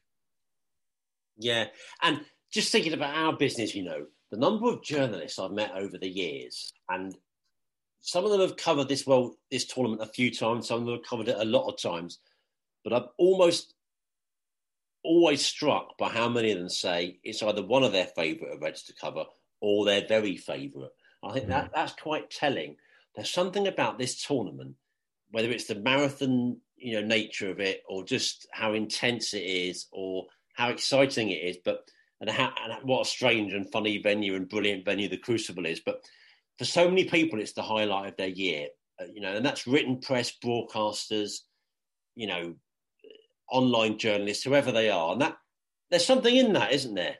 Yeah, and just thinking about our business, you know, the number of journalists I've met over the years, and some of them have covered this well, this tournament a few times. Some of them have covered it a lot of times, but I'm almost always struck by how many of them say it's either one of their favourite events to cover or their very favourite. I think mm. that that's quite telling. There's something about this tournament, whether it's the marathon, you know, nature of it, or just how intense it is, or how exciting it is, but and, how, and what a strange and funny venue and brilliant venue the Crucible is. But for so many people, it's the highlight of their year, uh, you know, and that's written press, broadcasters, you know, online journalists, whoever they are, and that there's something in that, isn't there?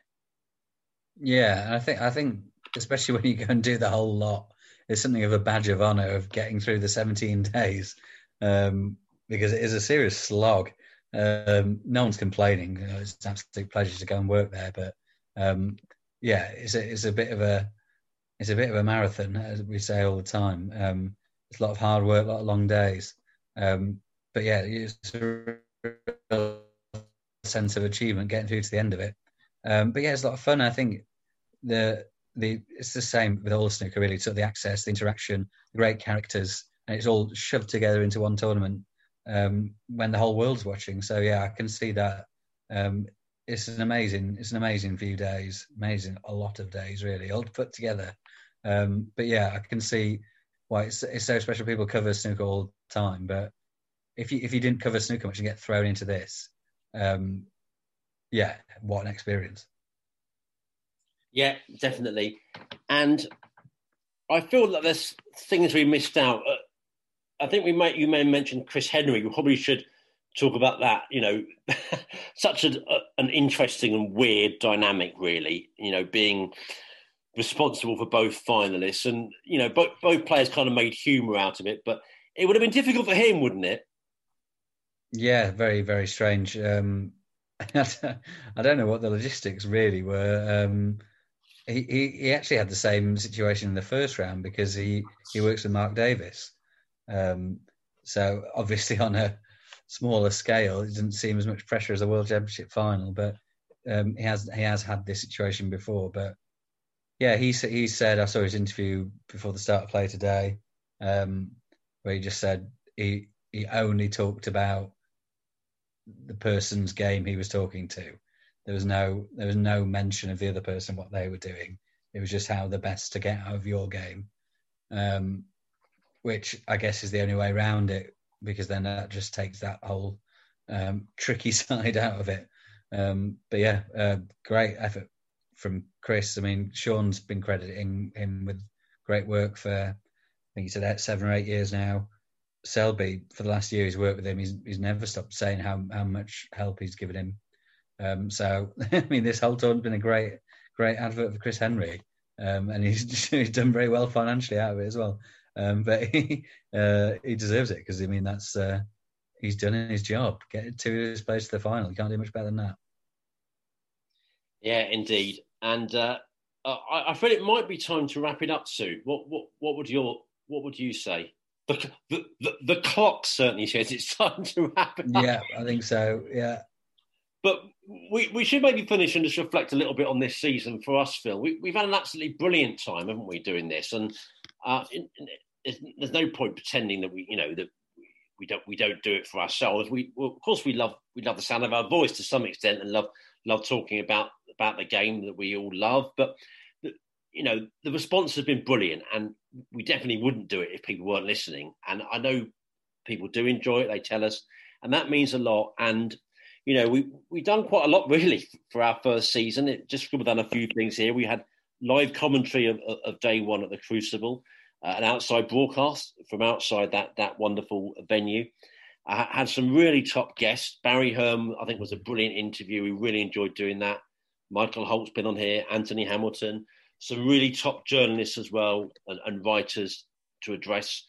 Yeah, I think I think especially [LAUGHS] when you go and do the whole lot, it's something of a badge of honor of getting through the 17 days um, because it is a serious slog. Um, no one's complaining. It's an absolute pleasure to go and work there, but um, yeah, it's a it's a bit of a it's a bit of a marathon, as we say all the time. Um, it's a lot of hard work, a lot of long days. Um, but yeah, it's a sense of achievement getting through to the end of it. Um, but yeah, it's a lot of fun. I think the the it's the same with all snooker really. So the access, the interaction, the great characters, and it's all shoved together into one tournament um, when the whole world's watching. So yeah, I can see that. Um, it's an amazing, it's an amazing few days, amazing a lot of days really, all put together. Um, but yeah, I can see why it's, it's so special. People cover snooker all the time, but if you if you didn't cover snooker much and get thrown into this, um, yeah, what an experience. Yeah, definitely. And I feel that there's things we missed out. Uh, I think we might you may mention Chris Henry. We probably should talk about that. You know, [LAUGHS] such a, a, an interesting and weird dynamic, really. You know, being responsible for both finalists, and you know, both both players kind of made humour out of it, but it would have been difficult for him, wouldn't it? Yeah, very very strange. Um, [LAUGHS] I don't know what the logistics really were. Um, he, he, he actually had the same situation in the first round because he he works with Mark Davis. Um, so obviously on a smaller scale, it doesn't seem as much pressure as a World Championship final. But um, he has he has had this situation before. But yeah, he he said I saw his interview before the start of play today, um, where he just said he he only talked about the person's game he was talking to. There was no there was no mention of the other person what they were doing. It was just how the best to get out of your game, um, which I guess is the only way around it because then that just takes that whole um, [LAUGHS] tricky side out of it. Um, but yeah, uh, great effort from Chris. I mean, Shaun's been crediting him with great work for I think he said that seven or eight years now. Selby for the last year he's worked with him. He's he's never stopped saying how how much help he's given him. Um, so [LAUGHS] I mean, this whole tournament's been a great great advert for Chris Henry, um, and he's [LAUGHS] he's done very well financially out of it as well. Um, [LAUGHS] but he uh, he deserves it because I mean that's uh, he's done his job. Get two his players to the final. You can't do much better than that. Yeah, indeed. And uh, I, I feel it might be time to wrap it up, Sue. What what what would your what would you say? the, the, the, clock certainly says it's [LAUGHS] time to wrap it up. Yeah, I think so. Yeah. But we, we should maybe finish and just reflect a little bit on this season for us, Phil. We, We, have had an absolutely brilliant time, haven't we, doing this? And uh, there's no point pretending that we, you know, that we don't we don't do it for ourselves. We, well, of course, we love we love the sound of our voice to some extent, and love love talking about about the game that we all love. But you know, the response has been brilliant, and we definitely wouldn't do it if people weren't listening. And I know people do enjoy it; they tell us, and that means a lot. And you know, we we've done quite a lot [LAUGHS] really for our first season. It just we've done a few things here. We had live commentary of, of day one at the Crucible, uh, an outside broadcast from outside that that wonderful venue. I had some really top guests. Barry Hearn, I think, was a brilliant interview. We really enjoyed doing that. Michael Holt's been on here. Anthony Hamilton some really top journalists as well and, and writers to address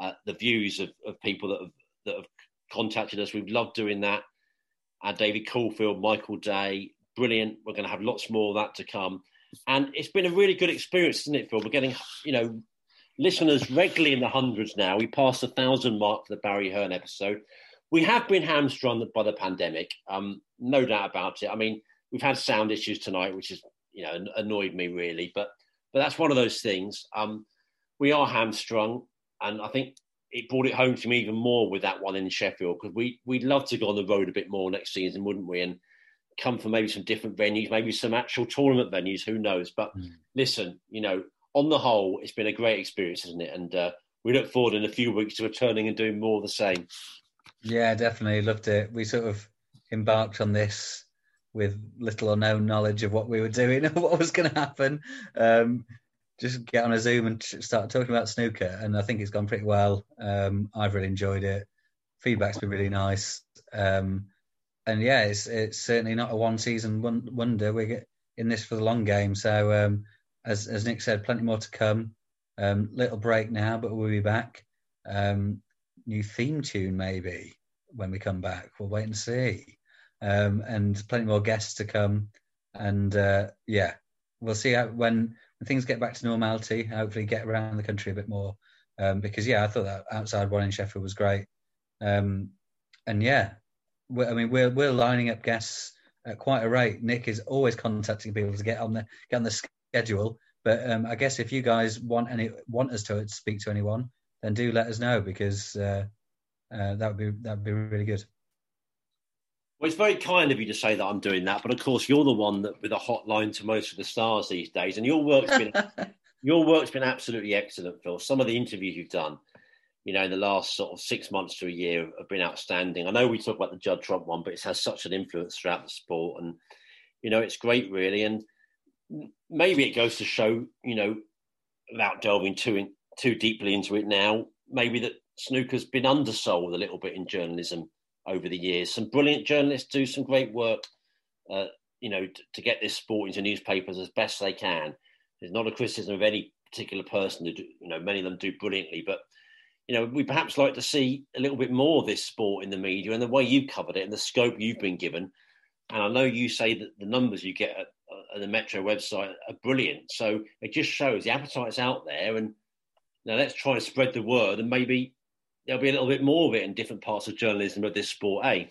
uh, the views of, of people that have, that have contacted us. We've loved doing that. Uh, David Caulfield, Michael Day, brilliant. We're going to have lots more of that to come. And it's been a really good experience, isn't it, Phil? We're getting, you know, listeners regularly in the hundreds now. We passed a thousand mark for the Barry Hearn episode. We have been hamstrung by the pandemic, um, no doubt about it. I mean, we've had sound issues tonight, which is you know annoyed me really. But but that's one of those things. Um, we are hamstrung, and I think it brought it home to me even more with that one in Sheffield because we we'd love to go on the road a bit more next season, wouldn't we? And come from maybe some different venues, maybe some actual tournament venues. Who knows? But mm. listen, you know, on the whole, it's been a great experience, isn't it? And uh, we look forward in a few weeks to returning and doing more of the same. Yeah, definitely loved it. We sort of embarked on this with little or no knowledge of what we were doing [LAUGHS] or what was going to happen. Um, just get on a Zoom and start talking about snooker, and I think it's gone pretty well. Um, I've really enjoyed it. Feedback's been really nice, um, and yeah, it's it's certainly not a one season wonder. We're in this for the long game. So um, as as Nick said, plenty more to come. Um, little break now, but we'll be back. Um, new theme tune maybe when we come back. We'll wait and see um, and plenty more guests to come. And uh, yeah, we'll see how, when when things get back to normality. Hopefully, get around the country a bit more. Um, because yeah, I thought that outside one in Sheffield was great. Um, and yeah, I mean, we're we're lining up guests at quite a rate. Nick is always contacting people to get on the get on the schedule. But um, I guess if you guys want any want us to speak to anyone, then do let us know because uh, uh, that would be that would be really good. Well, it's very kind of you to say that I'm doing that, but of course you're the one that with a hotline to most of the stars these days, and your work's been [LAUGHS] your work's been absolutely excellent, Phil. Some of the interviews you've done, you know, in the last sort of six months to a year have been outstanding. I know we talk about the Judd Trump one, but it has such an influence throughout the sport, and you know, it's great, really. And maybe it goes to show, you know, without delving too in, too deeply into it now, maybe that snooker's been undersold a little bit in journalism over the years. Some brilliant journalists do some great work, uh, you know, t- to get this sport into newspapers as best they can. There's not a criticism of any particular person. Do, you know, many of them do brilliantly, but you know, we perhaps like to see a little bit more of this sport in the media and the way you've covered it and the scope you've been given. And I know you say that the numbers you get at, at the Metro website are brilliant. So it just shows the appetite's out there. And now let's try and spread the word and maybe there'll be a little bit more of it in different parts of journalism of this sport, eh?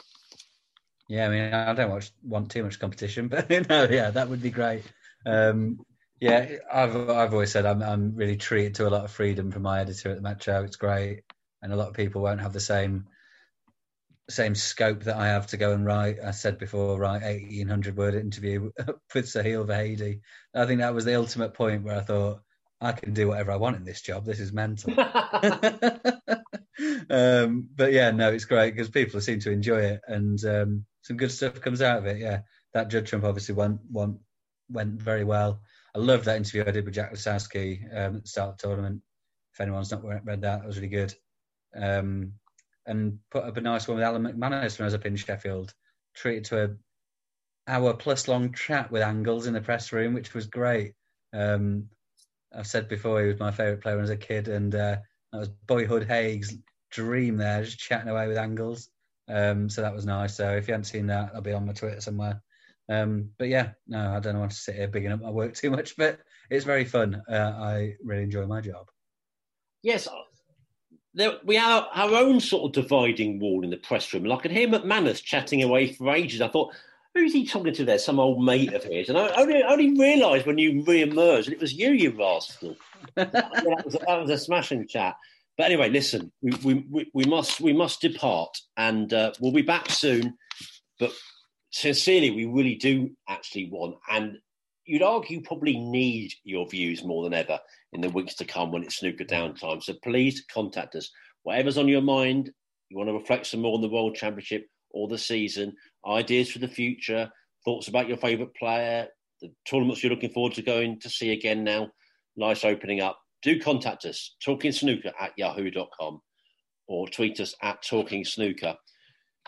Yeah, I mean, I don't want too much competition, [LAUGHS] but no, yeah, that would be great. Um, yeah, I've I've always said I'm I'm really treated to a lot of freedom from my editor at the Metro. It's great, and a lot of people won't have the same same scope that I have to go and write. I said before, write eighteen hundred word interview [LAUGHS] with Soheil Vahedi. I think that was the ultimate point where I thought I can do whatever I want in this job. This is mental. [LAUGHS] [LAUGHS] um, but yeah, no, it's great because people seem to enjoy it, and um, some good stuff comes out of it. Yeah, that Judd Trump obviously went went went very well. I loved that interview I did with Jack Lisowski um, at the start of the tournament. If anyone's not read that, it was really good. Um, and put up a nice one with Alan McManus when I was up in Sheffield. Treated to a hour plus long chat with Angles in the press room, which was great. Um, I've said before he was my favourite player when I was a kid, and uh, that was boyhood Haigh's dream there, just chatting away with Angles. Um, so that was nice. So if you haven't seen that, I'll be on my Twitter somewhere. Um, but yeah, no, I don't want to sit here bigging up my work too much, but it's very fun. Uh, I really enjoy my job. Yes, there, we have our own sort of dividing wall in the press room. Like I could hear McManus chatting away for ages. I thought, who's he talking to there? Some old mate of his. And I only, only realised when you re-emerged that it was you, you rascal. [LAUGHS] that, was, that was a smashing chat. But anyway, listen, we, we, we must we must depart, and uh, we'll be back soon. But sincerely, we really do actually want, and you'd argue probably need your views more than ever in the weeks to come when it's snooker downtime. So please contact us. Whatever's on your mind, you want to reflect some more on the World Championship or the season, ideas for the future, thoughts about your favourite player, the tournaments you're looking forward to going to see again now, nice opening up. Do contact us, talking snooker at yahoo.com or tweet us at talking snooker.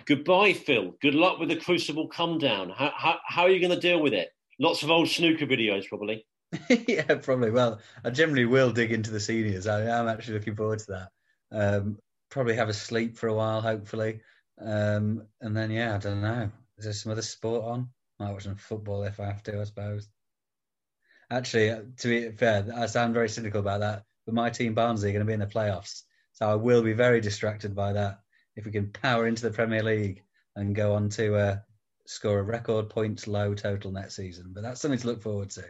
Goodbye, Phil. Good luck with the Crucible come down. How, how, how are you going to deal with it? Lots of old snooker videos, probably. [LAUGHS] yeah, probably. Well, I generally will dig into the seniors. I, am actually looking forward to that. Um, probably have a sleep for a while, hopefully. Um, and then, yeah, I don't know. Is there some other sport on? I might watch some football if I have to, I suppose. Actually, uh, to be fair, I sound very cynical about that, but my team Barnsley are going to be in the playoffs. So I will be very distracted by that if we can power into the Premier League and go on to uh, score a record points low total next season. But that's something to look forward to.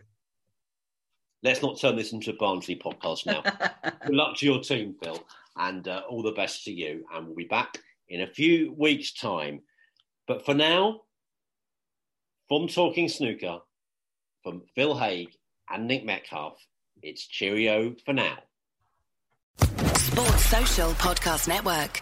Let's not turn this into a Barnsley podcast now. [LAUGHS] Good luck to your team, Phil, and uh, all the best to you. And we'll be back in a few weeks' time. But for now, from Talking Snooker, from Phil Haigh and Nick Metcalf, it's cheerio for now. Sports Social Podcast Network.